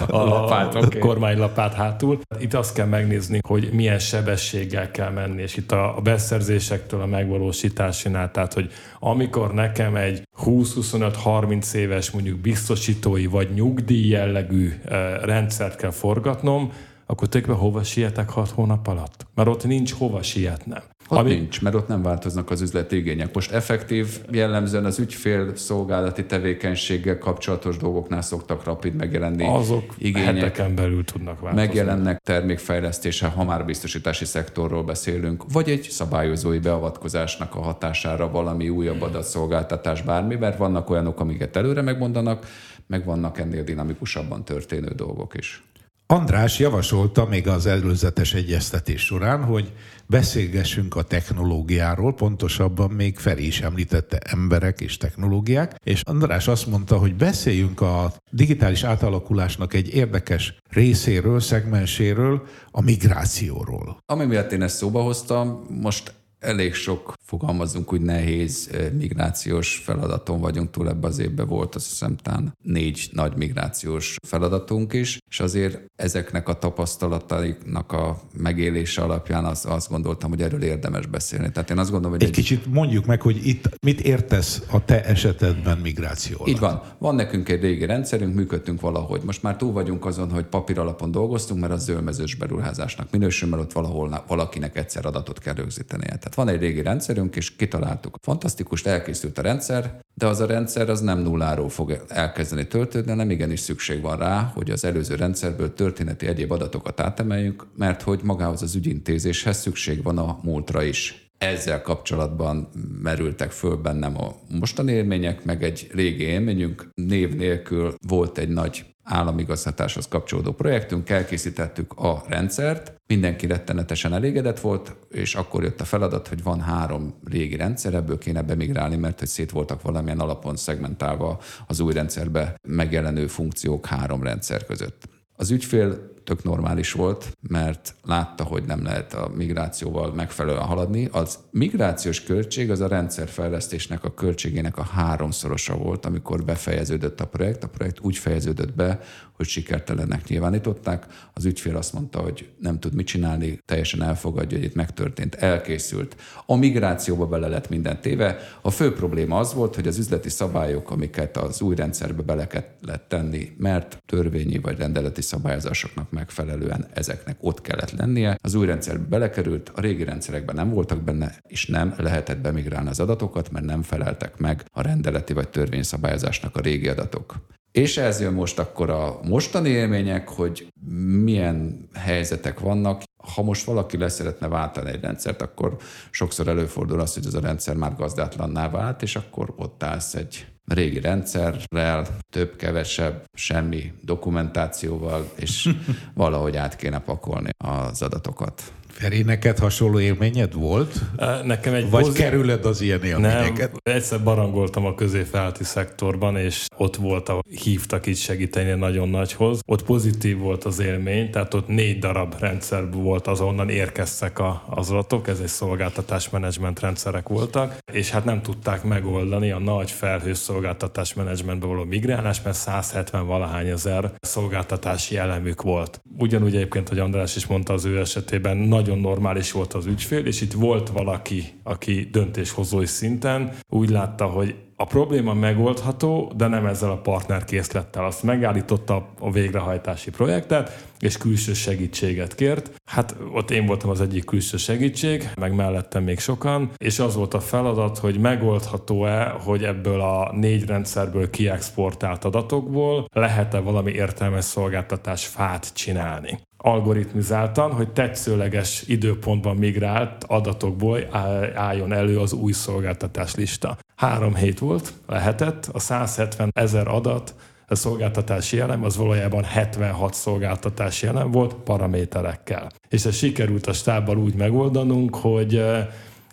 a, a, lapát, a okay. kormánylapát hátul. Itt azt kell megnézni, hogy milyen sebességgel kell menni, és itt a, a beszerzésektől a megvalósításinál, tehát hogy amikor nekem egy 20-25-30 éves mondjuk biztosítói vagy nyugdíj jellegű eh, rendszert kell forgatnom, akkor tökbe hova sietek hat hónap alatt? Mert ott nincs hova sietnem. Ott Ami... nincs, mert ott nem változnak az üzleti igények. Most effektív, jellemzően az ügyfél szolgálati tevékenységgel kapcsolatos dolgoknál szoktak rapid megjelenni Azok igények. heteken belül tudnak változni. Megjelennek termékfejlesztése, ha már biztosítási szektorról beszélünk, vagy egy szabályozói beavatkozásnak a hatására valami újabb adatszolgáltatás, bármi, mert vannak olyanok, amiket előre megmondanak, meg vannak ennél dinamikusabban történő dolgok is. András javasolta még az előzetes egyeztetés során, hogy beszélgessünk a technológiáról, pontosabban még Feri is említette emberek és technológiák, és András azt mondta, hogy beszéljünk a digitális átalakulásnak egy érdekes részéről, szegmenséről, a migrációról. Ami miatt én ezt szóba hoztam, most elég sok, fogalmazunk úgy nehéz migrációs feladaton vagyunk túl ebbe az évben volt, azt hiszem tán négy nagy migrációs feladatunk is, és azért ezeknek a tapasztalataiknak a megélése alapján az, azt gondoltam, hogy erről érdemes beszélni. Tehát én azt gondolom, hogy egy, egy kicsit mondjuk meg, hogy itt mit értesz a te esetedben migráció Így van. Van nekünk egy régi rendszerünk, működtünk valahogy. Most már túl vagyunk azon, hogy papír alapon dolgoztunk, mert az zöldmezős beruházásnak minősül, mert ott valahol valakinek egyszer adatot kell rögzítenie. Tehát van egy régi rendszerünk, és kitaláltuk. Fantasztikus, elkészült a rendszer, de az a rendszer az nem nulláról fog elkezdeni töltődni, hanem igenis szükség van rá, hogy az előző rendszerből történeti egyéb adatokat átemeljünk, mert hogy magához az ügyintézéshez szükség van a múltra is ezzel kapcsolatban merültek föl bennem a mostani élmények, meg egy régi élményünk. Név nélkül volt egy nagy államigazgatáshoz kapcsolódó projektünk, elkészítettük a rendszert, mindenki rettenetesen elégedett volt, és akkor jött a feladat, hogy van három régi rendszer, ebből kéne bemigrálni, mert hogy szét voltak valamilyen alapon szegmentálva az új rendszerbe megjelenő funkciók három rendszer között. Az ügyfél tök normális volt, mert látta, hogy nem lehet a migrációval megfelelően haladni. Az migrációs költség az a rendszerfejlesztésnek a költségének a háromszorosa volt, amikor befejeződött a projekt. A projekt úgy fejeződött be, hogy sikertelennek nyilvánították. Az ügyfél azt mondta, hogy nem tud mit csinálni, teljesen elfogadja, hogy itt megtörtént, elkészült. A migrációba bele lett minden téve. A fő probléma az volt, hogy az üzleti szabályok, amiket az új rendszerbe bele kellett tenni, mert törvényi vagy rendeleti szabályozásoknak megfelelően ezeknek ott kellett lennie. Az új rendszerbe belekerült, a régi rendszerekben nem voltak benne, és nem lehetett bemigrálni az adatokat, mert nem feleltek meg a rendeleti vagy törvényszabályozásnak a régi adatok. És ez jön most akkor a mostani élmények, hogy milyen helyzetek vannak. Ha most valaki leszeretne váltani egy rendszert, akkor sokszor előfordul az, hogy ez a rendszer már gazdátlanná vált, és akkor ott állsz egy régi rendszerrel, több-kevesebb, semmi dokumentációval, és valahogy át kéne pakolni az adatokat. Feri, neked hasonló élményed volt? Nekem egy Vagy pozit... kerüled az ilyen élményeket? Nem, egyszer barangoltam a középfelti szektorban, és ott volt, a hívtak itt segíteni nagyon nagyhoz. Ott pozitív volt az élmény, tehát ott négy darab rendszer volt, azonnan érkeztek a, az adatok, ez egy szolgáltatás menedzsment rendszerek voltak, és hát nem tudták megoldani a nagy felhő szolgáltatás menedzsmentbe való migrálás, mert 170 valahány ezer szolgáltatási elemük volt. Ugyanúgy egyébként, hogy András is mondta az ő esetében, nagyon normális volt az ügyfél, és itt volt valaki, aki döntéshozói szinten úgy látta, hogy a probléma megoldható, de nem ezzel a partnerkészlettel. Azt megállította a végrehajtási projektet, és külső segítséget kért. Hát ott én voltam az egyik külső segítség, meg mellettem még sokan, és az volt a feladat, hogy megoldható-e, hogy ebből a négy rendszerből kiexportált adatokból lehet-e valami értelmes szolgáltatás fát csinálni algoritmizáltan, hogy tetszőleges időpontban migrált adatokból álljon elő az új szolgáltatás lista. Három hét volt, lehetett, a 170 ezer adat a szolgáltatási elem az valójában 76 szolgáltatási elem volt paraméterekkel. És ez sikerült a stábbal úgy megoldanunk, hogy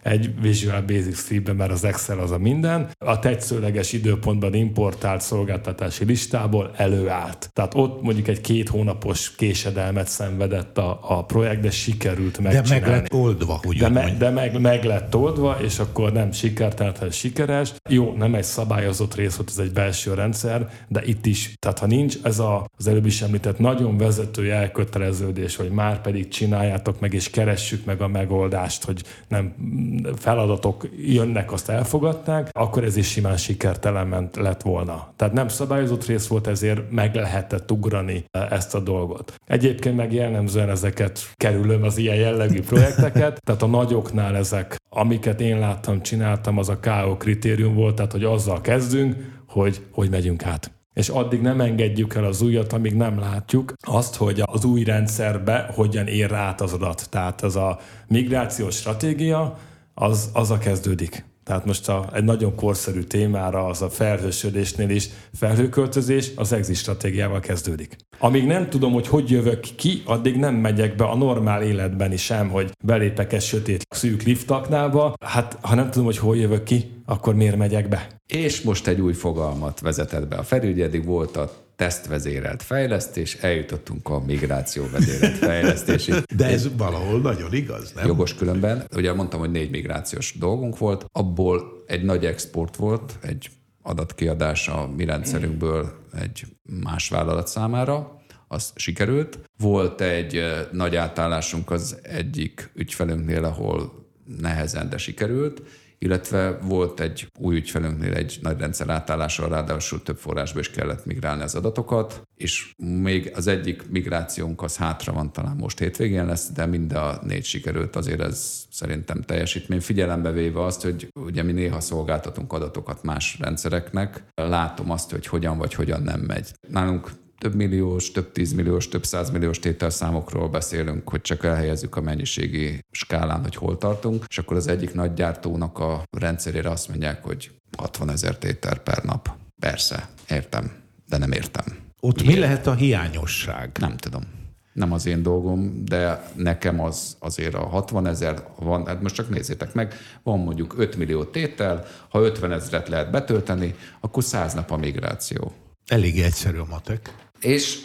egy Visual Basic scriptbe, mert az Excel az a minden, a tetszőleges időpontban importált szolgáltatási listából előállt. Tehát ott mondjuk egy két hónapos késedelmet szenvedett a, a projekt, de sikerült megcsinálni. De meg lett oldva, hogy De, me, de meg, meg lett oldva, és akkor nem sikertelt, hanem sikeres. Jó, nem egy szabályozott rész volt, ez egy belső rendszer, de itt is, tehát ha nincs ez a, az előbb is említett nagyon vezető elköteleződés, hogy már pedig csináljátok meg, és keressük meg a megoldást, hogy nem feladatok jönnek, azt elfogadták, akkor ez is simán sikertelen lett volna. Tehát nem szabályozott rész volt, ezért meg lehetett ugrani ezt a dolgot. Egyébként meg jellemzően ezeket kerülöm az ilyen jellegű projekteket, tehát a nagyoknál ezek, amiket én láttam, csináltam, az a KO kritérium volt, tehát hogy azzal kezdünk, hogy hogy megyünk át és addig nem engedjük el az újat, amíg nem látjuk azt, hogy az új rendszerbe hogyan ér át az adat. Tehát az a migrációs stratégia, az, az a kezdődik. Tehát most a, egy nagyon korszerű témára, az a felhősödésnél is felhőköltözés az exit stratégiával kezdődik. Amíg nem tudom, hogy hogy jövök ki, addig nem megyek be a normál életben is sem, hogy belépek egy sötét szűk liftaknába. Hát ha nem tudom, hogy hol jövök ki, akkor miért megyek be? És most egy új fogalmat vezetett be. A eddig volt a tesztvezérelt fejlesztés, eljutottunk a migráció vezérelt fejlesztésig. De ez valahol nagyon igaz, nem? Jogos különben. Ugye mondtam, hogy négy migrációs dolgunk volt, abból egy nagy export volt, egy adatkiadás a mi rendszerünkből egy más vállalat számára, az sikerült. Volt egy nagy átállásunk az egyik ügyfelünknél, ahol nehezen, de sikerült, illetve volt egy új ügyfelünknél egy nagy rendszer átállással, ráadásul több forrásba is kellett migrálni az adatokat, és még az egyik migrációnk az hátra van, talán most hétvégén lesz, de mind a négy sikerült, azért ez szerintem teljesítmény. Figyelembe véve azt, hogy ugye mi néha szolgáltatunk adatokat más rendszereknek, látom azt, hogy hogyan vagy hogyan nem megy. Nálunk több milliós, több tízmilliós, több százmilliós tételszámokról beszélünk, hogy csak elhelyezzük a mennyiségi skálán, hogy hol tartunk, és akkor az egyik nagy gyártónak a rendszerére azt mondják, hogy 60 ezer tétel per nap. Persze, értem, de nem értem. Ott Miért? mi lehet a hiányosság? Nem tudom. Nem az én dolgom, de nekem az azért a 60 ezer van, hát most csak nézzétek meg, van mondjuk 5 millió tétel, ha 50 ezeret lehet betölteni, akkor 100 nap a migráció. Elég egyszerű a matek. És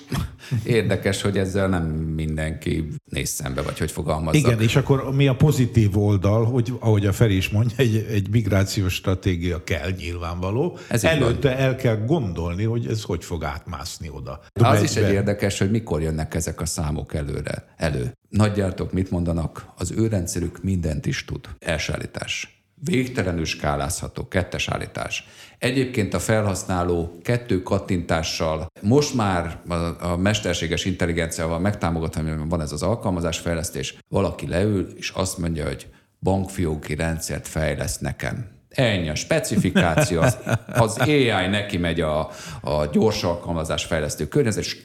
érdekes, hogy ezzel nem mindenki néz szembe, vagy hogy fogalmazza. Igen, és akkor mi a pozitív oldal, hogy ahogy a Feri is mondja, egy, egy migrációs stratégia kell nyilvánvaló. Ez Előtte van. el kell gondolni, hogy ez hogy fog átmászni oda. Az egy is egy érdekes, hogy mikor jönnek ezek a számok előre, elő. Nagygyártók mit mondanak? Az ő rendszerük mindent is tud. Elsállítás végtelenül skálázható, kettes állítás. Egyébként a felhasználó kettő kattintással most már a mesterséges intelligenciával megtámogatva, van ez az alkalmazásfejlesztés, valaki leül, és azt mondja, hogy bankfióki rendszert fejleszt nekem. Ennyi a specifikáció, az, az AI neki megy a, a gyors alkalmazás fejlesztő környezet, és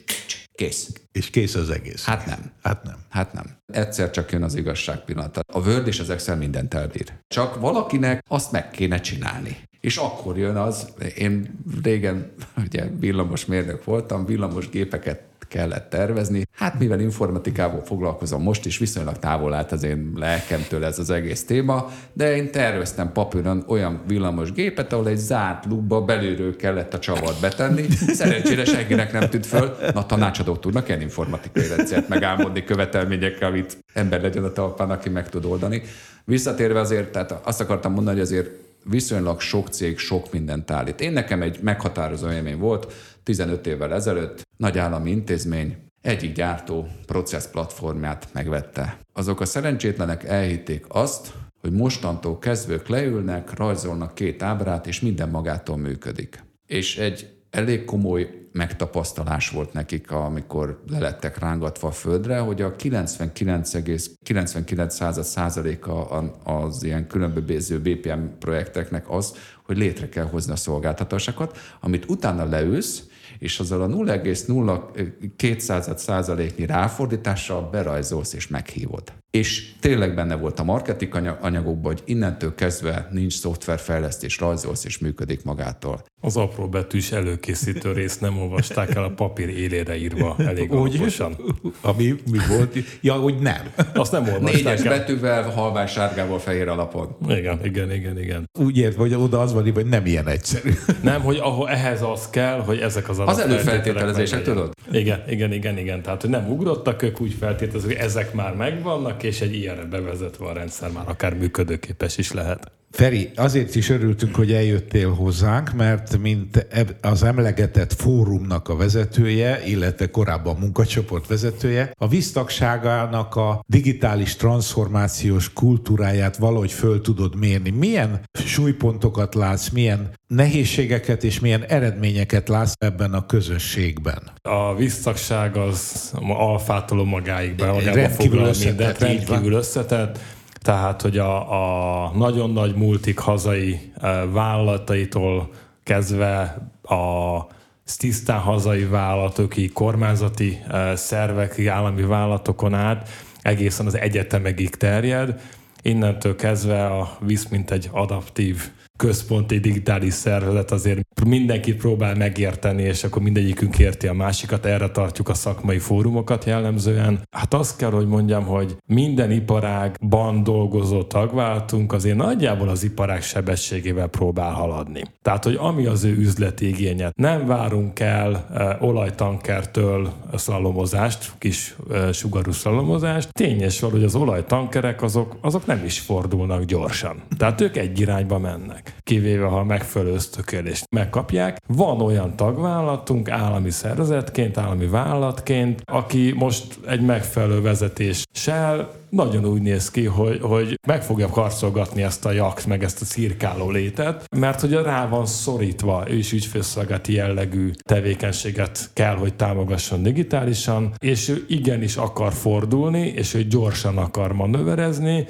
Kész. És kész az egész. Hát nem. Hát nem. Hát nem. Egyszer csak jön az igazság pillanata. A Word és az Excel mindent elbír. Csak valakinek azt meg kéne csinálni. És akkor jön az, én régen ugye villamos mérnök voltam, villamos gépeket kellett tervezni. Hát mivel informatikával foglalkozom most is, viszonylag távol állt az én lelkemtől ez az egész téma, de én terveztem papíron olyan villamos gépet, ahol egy zárt lukba belülről kellett a csavart betenni. Szerencsére senkinek nem tűnt föl. Na, tanácsadók tudnak ilyen informatikai rendszert megálmodni követelményekkel, amit ember legyen a talpán, aki meg tud oldani. Visszatérve azért, tehát azt akartam mondani, hogy azért viszonylag sok cég sok mindent állít. Én nekem egy meghatározó élmény volt, 15 évvel ezelőtt nagy állami intézmény egyik gyártó processz platformját megvette. Azok a szerencsétlenek elhitték azt, hogy mostantól kezdők leülnek, rajzolnak két ábrát, és minden magától működik. És egy elég komoly megtapasztalás volt nekik, amikor lelettek rángatva a földre, hogy a 99,99 százaléka az ilyen különböző BPM projekteknek az, hogy létre kell hozni a szolgáltatásokat, amit utána leülsz, és azzal a 0,02 százaléknyi ráfordítással berajzolsz és meghívod. És tényleg benne volt a marketing anyagokban, hogy innentől kezdve nincs szoftverfejlesztés, rajzolsz és működik magától. Az apró betűs előkészítő részt nem olvasták el a papír élére írva elég alaposan. Ami mi volt? Ja, hogy nem. Azt nem olvasták Négyes el. betűvel, halvány sárgával, fehér alapon. Igen, igen, igen, igen. Úgy ért, hogy oda az van, hogy nem ilyen egyszerű. Nem, hogy ahol ehhez az kell, hogy ezek az Az előfeltételezések, tudod? Igen, igen, igen, igen. Tehát, hogy nem ugrottak, ők úgy feltételezik, hogy ezek már megvannak, és egy ilyenre bevezetve a rendszer már akár működőképes is lehet. Feri, azért is örültünk, hogy eljöttél hozzánk, mert mint az emlegetett fórumnak a vezetője, illetve korábban munkacsoport vezetője, a víztagságának a digitális transformációs kultúráját valahogy föl tudod mérni. Milyen súlypontokat látsz, milyen nehézségeket és milyen eredményeket látsz ebben a közösségben? A víztagság az alfától magáig be, magába foglal mindent, rendkívül összetett tehát, hogy a, a nagyon nagy multik hazai vállalataitól kezdve a tisztán hazai vállalatok, kormányzati e, szervek, állami vállalatokon át egészen az egyetemegig terjed. Innentől kezdve a visz, mint egy adaptív központi digitális szervezet azért mindenki próbál megérteni, és akkor mindegyikünk érti a másikat, erre tartjuk a szakmai fórumokat jellemzően. Hát azt kell, hogy mondjam, hogy minden iparágban dolgozó tagváltunk azért nagyjából az iparág sebességével próbál haladni. Tehát, hogy ami az ő üzleti igényet, nem várunk el e, olajtankertől szalomozást, kis e, sugarú szalomozást. Tényes van, hogy az olajtankerek azok, azok nem is fordulnak gyorsan. Tehát ők egy irányba mennek. Kivéve, ha megfelelő ösztökélést megkapják. Van olyan tagvállalatunk állami szervezetként, állami vállalatként, aki most egy megfelelő vezetéssel nagyon úgy néz ki, hogy, hogy meg fogja karcolgatni ezt a jakt, meg ezt a cirkáló létet, mert hogy rá van szorítva, ő is ügyfélszolgálati jellegű tevékenységet kell, hogy támogasson digitálisan, és ő igenis akar fordulni, és ő gyorsan akar manőverezni,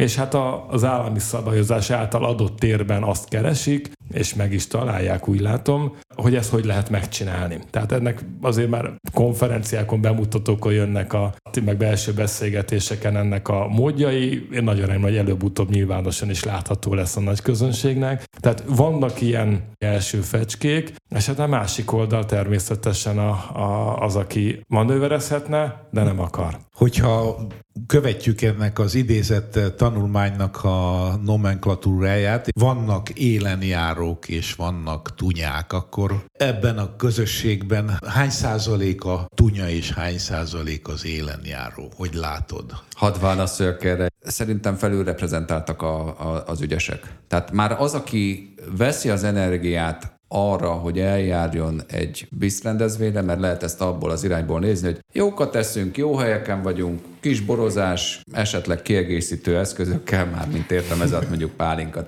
és hát a, az állami szabályozás által adott térben azt keresik, és meg is találják, úgy látom, hogy ezt hogy lehet megcsinálni. Tehát ennek azért már konferenciákon, bemutatókon jönnek a meg belső beszélgetéseken ennek a módjai. Én nagyon remélem, hogy előbb-utóbb nyilvánosan is látható lesz a nagy közönségnek. Tehát vannak ilyen első fecskék, és hát a másik oldal természetesen a, a, az, aki manőverezhetne, de nem akar. Hogyha követjük ennek az idézett tanulmánynak a nomenklatúráját, vannak élenjárók és vannak tunyák, akkor ebben a közösségben hány százalék a tunya és hány százalék az élenjáró? Hogy látod? Hadd válaszoljak erre. Szerintem felülreprezentáltak a, a, az ügyesek. Tehát már az, aki veszi az energiát arra, hogy eljárjon egy rendezvényre, mert lehet ezt abból az irányból nézni, hogy jókat teszünk, jó helyeken vagyunk, kis borozás, esetleg kiegészítő eszközökkel, már mint értem, ez mondjuk pálinka.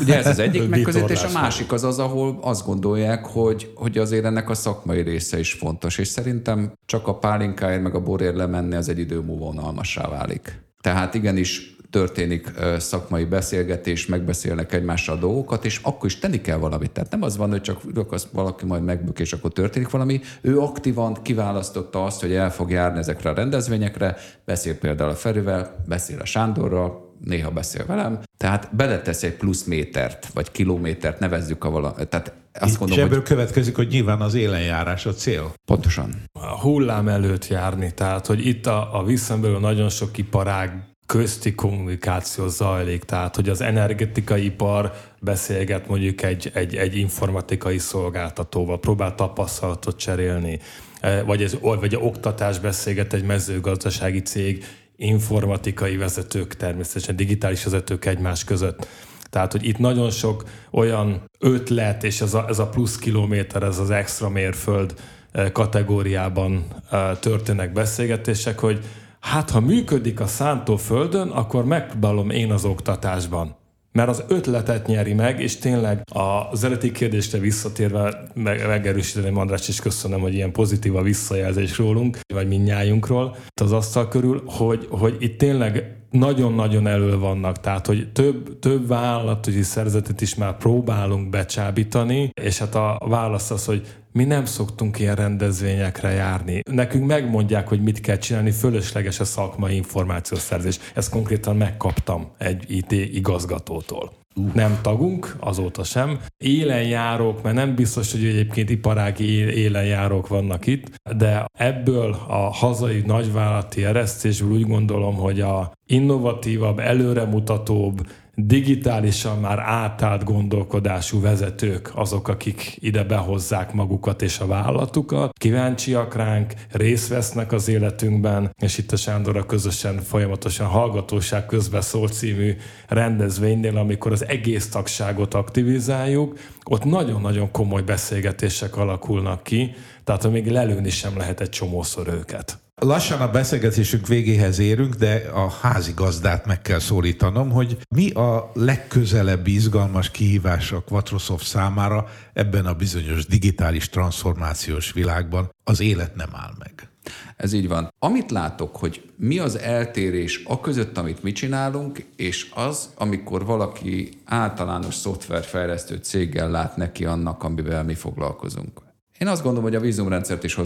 Ugye ez az egyik megközelítés, a másik az az, ahol azt gondolják, hogy, hogy azért ennek a szakmai része is fontos, és szerintem csak a pálinkáért meg a borért lemenni az egy idő múlva unalmassá válik. Tehát igenis történik szakmai beszélgetés, megbeszélnek egymással dolgokat, és akkor is tenni kell valamit. Tehát nem az van, hogy csak ülök, az valaki majd megbük, és akkor történik valami. Ő aktívan kiválasztotta azt, hogy el fog járni ezekre a rendezvényekre, beszél például a Ferivel, beszél a Sándorral, néha beszél velem, tehát beletesz egy plusz métert, vagy kilométert, nevezzük a vala. Tehát azt gondolom, és ebből hogy... következik, hogy nyilván az élenjárás a cél. Pontosan. A hullám előtt járni, tehát hogy itt a, a visszambelül nagyon sok iparág közti kommunikáció zajlik, tehát hogy az energetikai ipar beszélget mondjuk egy, egy, egy informatikai szolgáltatóval, próbál tapasztalatot cserélni, e, vagy, ez, vagy a oktatás beszélget egy mezőgazdasági cég, informatikai vezetők természetesen, digitális vezetők egymás között. Tehát, hogy itt nagyon sok olyan ötlet, és ez a, ez a plusz kilométer, ez az extra mérföld e, kategóriában e, történnek beszélgetések, hogy hát ha működik a szántóföldön, akkor megpróbálom én az oktatásban. Mert az ötletet nyeri meg, és tényleg az eredeti kérdésre visszatérve meg, megerősíteni, András is köszönöm, hogy ilyen pozitív a visszajelzés rólunk, vagy minnyájunkról az asztal körül, hogy, hogy itt tényleg nagyon-nagyon elő vannak, tehát hogy több, több vállalati szerzetet is már próbálunk becsábítani, és hát a válasz az, hogy mi nem szoktunk ilyen rendezvényekre járni. Nekünk megmondják, hogy mit kell csinálni, fölösleges a szakmai információszerzés. Ezt konkrétan megkaptam egy IT igazgatótól. Uh. Nem tagunk, azóta sem. Élenjárók, mert nem biztos, hogy egyébként iparági élenjárók vannak itt, de ebből a hazai nagyvállalati eresztésből úgy gondolom, hogy a innovatívabb, előremutatóbb, digitálisan már átállt gondolkodású vezetők azok, akik ide behozzák magukat és a vállalatukat, kíváncsiak ránk, részt vesznek az életünkben, és itt a Sándorra közösen folyamatosan Hallgatóság közbeszól című rendezvénynél, amikor az egész tagságot aktivizáljuk, ott nagyon-nagyon komoly beszélgetések alakulnak ki, tehát még lelőni sem lehet egy csomószor őket. Lassan a beszélgetésünk végéhez érünk, de a házi gazdát meg kell szólítanom, hogy mi a legközelebbi izgalmas kihívás a Quatrosoft számára ebben a bizonyos digitális transformációs világban. Az élet nem áll meg. Ez így van. Amit látok, hogy mi az eltérés a között, amit mi csinálunk, és az, amikor valaki általános szoftverfejlesztő céggel lát neki annak, amivel mi foglalkozunk. Én azt gondolom, hogy a vízumrendszert is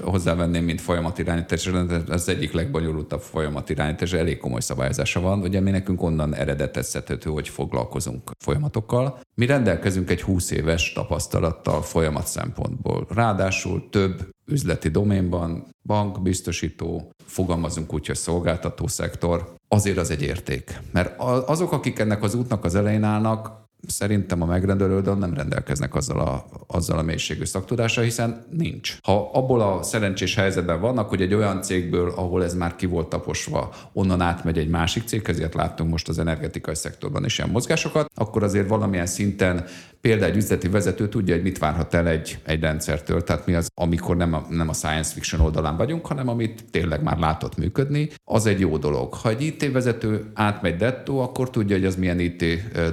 hozzávenném, mint folyamatirányítás. Az egyik legbonyolultabb folyamatirányítás, elég komoly szabályozása van. Ugye mi nekünk onnan eredetezhető, hogy foglalkozunk folyamatokkal. Mi rendelkezünk egy 20 éves tapasztalattal folyamat szempontból. Ráadásul több üzleti doménban, bank, biztosító, fogalmazunk úgy, hogy szolgáltató szektor, azért az egy érték. Mert azok, akik ennek az útnak az elején állnak, szerintem a megrendelő nem rendelkeznek azzal a azzal a mélységű szaktudással, hiszen nincs. Ha abból a szerencsés helyzetben vannak, hogy egy olyan cégből, ahol ez már ki volt taposva, onnan átmegy egy másik cég, ezért láttunk most az energetikai szektorban is ilyen mozgásokat, akkor azért valamilyen szinten például egy üzleti vezető tudja, hogy mit várhat el egy, egy rendszertől, tehát mi az, amikor nem a, nem a science fiction oldalán vagyunk, hanem amit tényleg már látott működni, az egy jó dolog. Ha egy IT vezető átmegy dettó, akkor tudja, hogy az milyen IT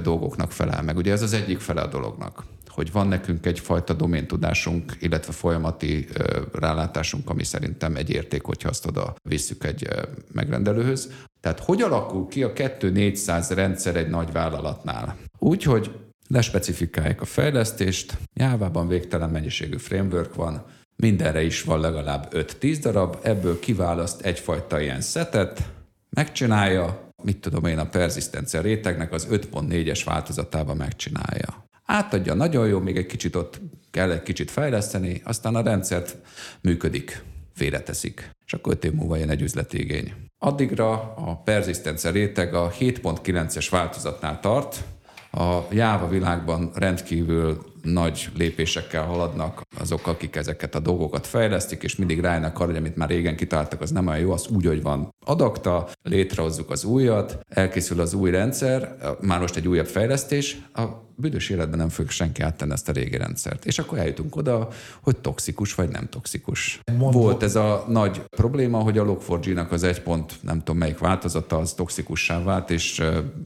dolgoknak felel meg. Ugye ez az egyik fele a dolognak hogy van nekünk egyfajta doméntudásunk, illetve folyamati rálátásunk, ami szerintem egy érték, hogyha azt oda visszük egy megrendelőhöz. Tehát hogy alakul ki a 2-400 rendszer egy nagy vállalatnál? Úgy, hogy lespecifikálják a fejlesztést, Jávában végtelen mennyiségű framework van, mindenre is van legalább 5-10 darab, ebből kiválaszt egyfajta ilyen szetet, megcsinálja, mit tudom én, a perzisztencia rétegnek az 5.4-es változatában megcsinálja. Átadja, nagyon jó, még egy kicsit ott kell egy kicsit fejleszteni, aztán a rendszert működik, félreteszik, és akkor 5 év múlva jön egy üzleti igény. Addigra a perzisztencia réteg a 7.9-es változatnál tart, a Java világban rendkívül nagy lépésekkel haladnak azok, akik ezeket a dolgokat fejlesztik, és mindig rájönnek arra, hogy amit már régen kitaláltak, az nem olyan jó, az úgy, hogy van adakta, létrehozzuk az újat, elkészül az új rendszer, már most egy újabb fejlesztés, a büdös életben nem fog senki áttenni ezt a régi rendszert. És akkor eljutunk oda, hogy toxikus vagy nem toxikus. Mondom. Volt ez a nagy probléma, hogy a Log4j-nak az egy pont, nem tudom melyik változata, az toxikussá vált, és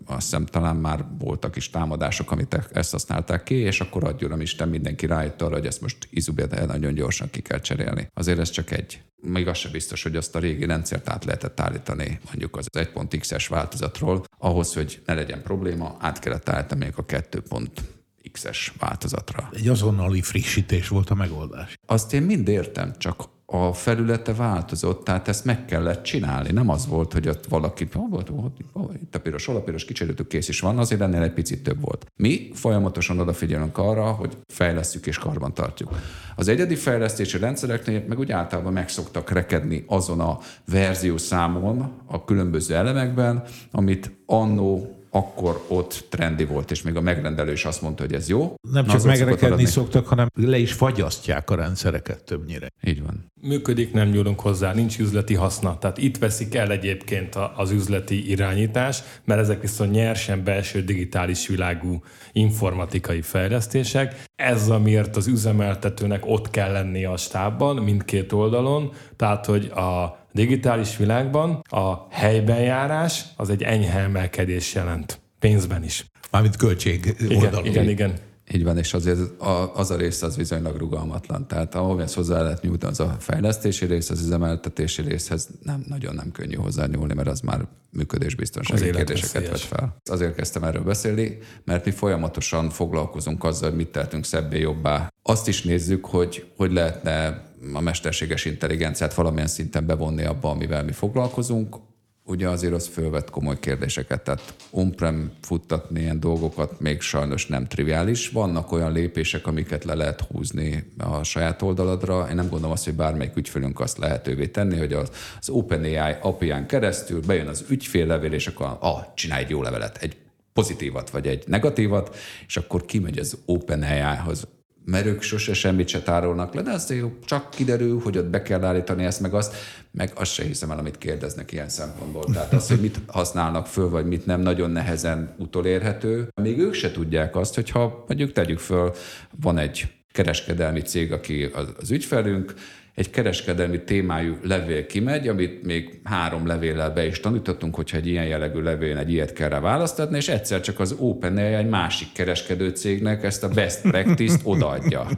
azt hiszem talán már voltak is támadások, amit ezt használták ki, és akkor adj uram Isten, mindenki rájött arra, hogy ezt most izubet nagyon gyorsan ki kell cserélni. Azért ez csak egy még az sem biztos, hogy azt a régi rendszert át lehetett állítani mondjuk az 1.x-es változatról, ahhoz, hogy ne legyen probléma, át kellett állítani még a 2.x-es változatra. Egy azonnali frissítés volt a megoldás. Azt én mind értem, csak a felülete változott, tehát ezt meg kellett csinálni. Nem az volt, hogy ott valaki, volt, itt a piros, hol a piros, kicseréltük, kész is van, azért ennél egy picit több volt. Mi folyamatosan odafigyelünk arra, hogy fejlesztjük és karban tartjuk. Az egyedi fejlesztési rendszereknél meg úgy általában megszoktak rekedni azon a verziószámon a különböző elemekben, amit annó akkor ott trendi volt, és még a megrendelő is azt mondta, hogy ez jó. Nem csak megrekedni szoktak, hanem le is fagyasztják a rendszereket többnyire. Így van. Működik, nem nyúlunk hozzá, nincs üzleti haszna. Tehát itt veszik el egyébként az üzleti irányítás, mert ezek viszont nyersen belső digitális világú informatikai fejlesztések. Ez amiért az üzemeltetőnek ott kell lennie a stábban, mindkét oldalon, tehát hogy a digitális világban a helyben járás az egy enyhe emelkedés jelent. Pénzben is. Mármint költség igen, oldalon. Igen, igen. Így van, és azért a, az a rész az viszonylag rugalmatlan. Tehát ahol ezt hozzá lehet nyújtani, az a fejlesztési rész, az üzemeltetési részhez nem, nagyon nem könnyű hozzányúlni, mert az már működésbiztonsági kérdéseket vet fel. Azért kezdtem erről beszélni, mert mi folyamatosan foglalkozunk azzal, hogy mit tehetünk szebbé, jobbá. Azt is nézzük, hogy hogy lehetne a mesterséges intelligenciát valamilyen szinten bevonni abba, amivel mi foglalkozunk, ugye azért az fölvet komoly kérdéseket, tehát on-prem futtatni ilyen dolgokat még sajnos nem triviális. Vannak olyan lépések, amiket le lehet húzni a saját oldaladra. Én nem gondolom azt, hogy bármelyik ügyfélünk azt lehetővé tenni, hogy az, az OpenAI API-án keresztül bejön az ügyféllevél, és akkor ah, csinálj egy jó levelet, egy pozitívat vagy egy negatívat, és akkor kimegy az OpenAI-hoz mert ők sose semmit se tárolnak le, de azért csak kiderül, hogy ott be kell állítani ezt meg azt, meg azt se hiszem el, amit kérdeznek ilyen szempontból. Tehát az, hogy mit használnak föl, vagy mit nem, nagyon nehezen utolérhető. Még ők se tudják azt, hogyha mondjuk tegyük föl, van egy kereskedelmi cég, aki az ügyfelünk, egy kereskedelmi témájú levél kimegy, amit még három levéllel be is tanítottunk, hogyha egy ilyen jellegű levél egy ilyet kell rá választatni, és egyszer csak az OpenAI egy másik kereskedő cégnek ezt a best practice-t odaadja.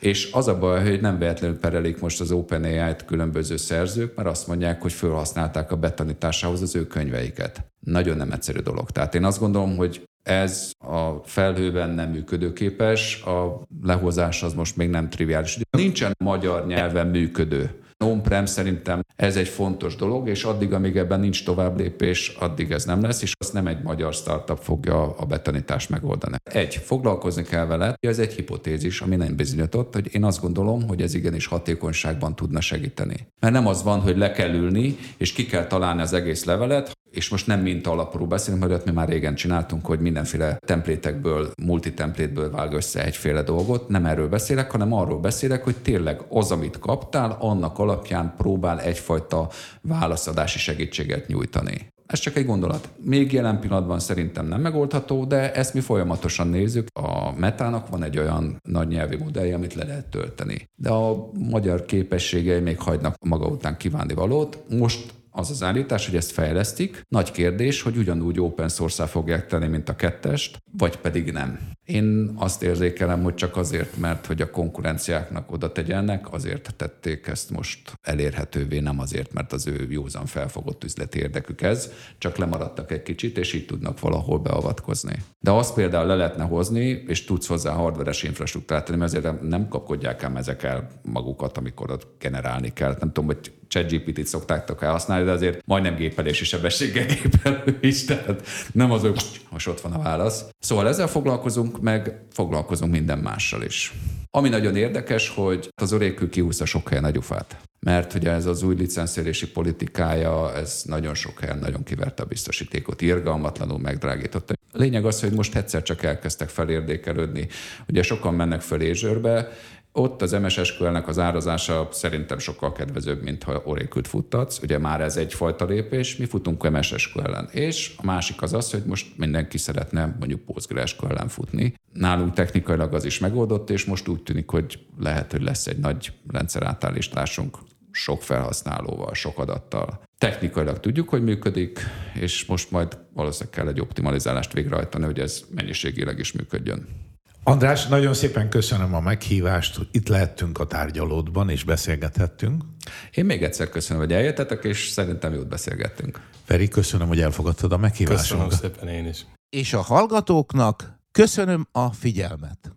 És az a baj, hogy nem véletlenül perelik most az OpenAI-t különböző szerzők, mert azt mondják, hogy felhasználták a betanításához az ő könyveiket. Nagyon nem egyszerű dolog. Tehát én azt gondolom, hogy ez a felhőben nem működőképes, a lehozás az most még nem triviális. Nincsen magyar nyelven működő. On-prem szerintem ez egy fontos dolog, és addig, amíg ebben nincs tovább lépés, addig ez nem lesz, és azt nem egy magyar startup fogja a betanítást megoldani. Egy, foglalkozni kell vele, ez egy hipotézis, ami nem bizonyított, hogy én azt gondolom, hogy ez igenis hatékonyságban tudna segíteni. Mert nem az van, hogy le kell ülni, és ki kell találni az egész levelet, és most nem mint alapról beszélünk, mert mi már régen csináltunk, hogy mindenféle templétekből, multitemplétből vág össze egyféle dolgot. Nem erről beszélek, hanem arról beszélek, hogy tényleg az, amit kaptál, annak alapján próbál egyfajta válaszadási segítséget nyújtani. Ez csak egy gondolat. Még jelen pillanatban szerintem nem megoldható, de ezt mi folyamatosan nézzük. A metának van egy olyan nagy nyelvi modellje, amit le lehet tölteni. De a magyar képességei még hagynak maga után kívánni valót. Most az az állítás, hogy ezt fejlesztik. Nagy kérdés, hogy ugyanúgy open source fogják tenni, mint a kettest, vagy pedig nem. Én azt érzékelem, hogy csak azért, mert hogy a konkurenciáknak oda tegyenek, azért tették ezt most elérhetővé, nem azért, mert az ő józan felfogott üzleti érdekük ez, csak lemaradtak egy kicsit, és így tudnak valahol beavatkozni. De azt például le lehetne hozni, és tudsz hozzá hardveres infrastruktúrát tenni, mert azért nem kapkodják ám ezek el magukat, amikor ott generálni kell. Nem tudom, hogy ChatGPT-t szoktátok elhasználni, de azért majdnem gépelési sebességgel gépelő is, tehát nem az, hogy most ott van a válasz. Szóval ezzel foglalkozunk, meg foglalkozunk minden mással is. Ami nagyon érdekes, hogy az Orékül kihúzta sok helyen a gyufát. Mert ugye ez az új licenszélési politikája, ez nagyon sok helyen nagyon kiverte a biztosítékot, irgalmatlanul megdrágította. A lényeg az, hogy most egyszer csak elkezdtek felérdékelődni. Ugye sokan mennek föl Azure-be, ott az MSSQL-nek az árazása szerintem sokkal kedvezőbb, mint ha Oracle-t futtatsz. Ugye már ez egyfajta lépés, mi futunk MSSQL-en. És a másik az az, hogy most mindenki szeretne mondjuk PostgreSQL-en futni. Nálunk technikailag az is megoldott, és most úgy tűnik, hogy lehet, hogy lesz egy nagy rendszerátállításunk sok felhasználóval, sok adattal. Technikailag tudjuk, hogy működik, és most majd valószínűleg kell egy optimalizálást végrehajtani, hogy ez mennyiségileg is működjön. András, nagyon szépen köszönöm a meghívást. Itt lehettünk a tárgyalódban, és beszélgethettünk. Én még egyszer köszönöm, hogy eljöttetek, és szerintem jót beszélgettünk. Feri, köszönöm, hogy elfogadtad a meghívást. Köszönöm szépen én is. És a hallgatóknak köszönöm a figyelmet.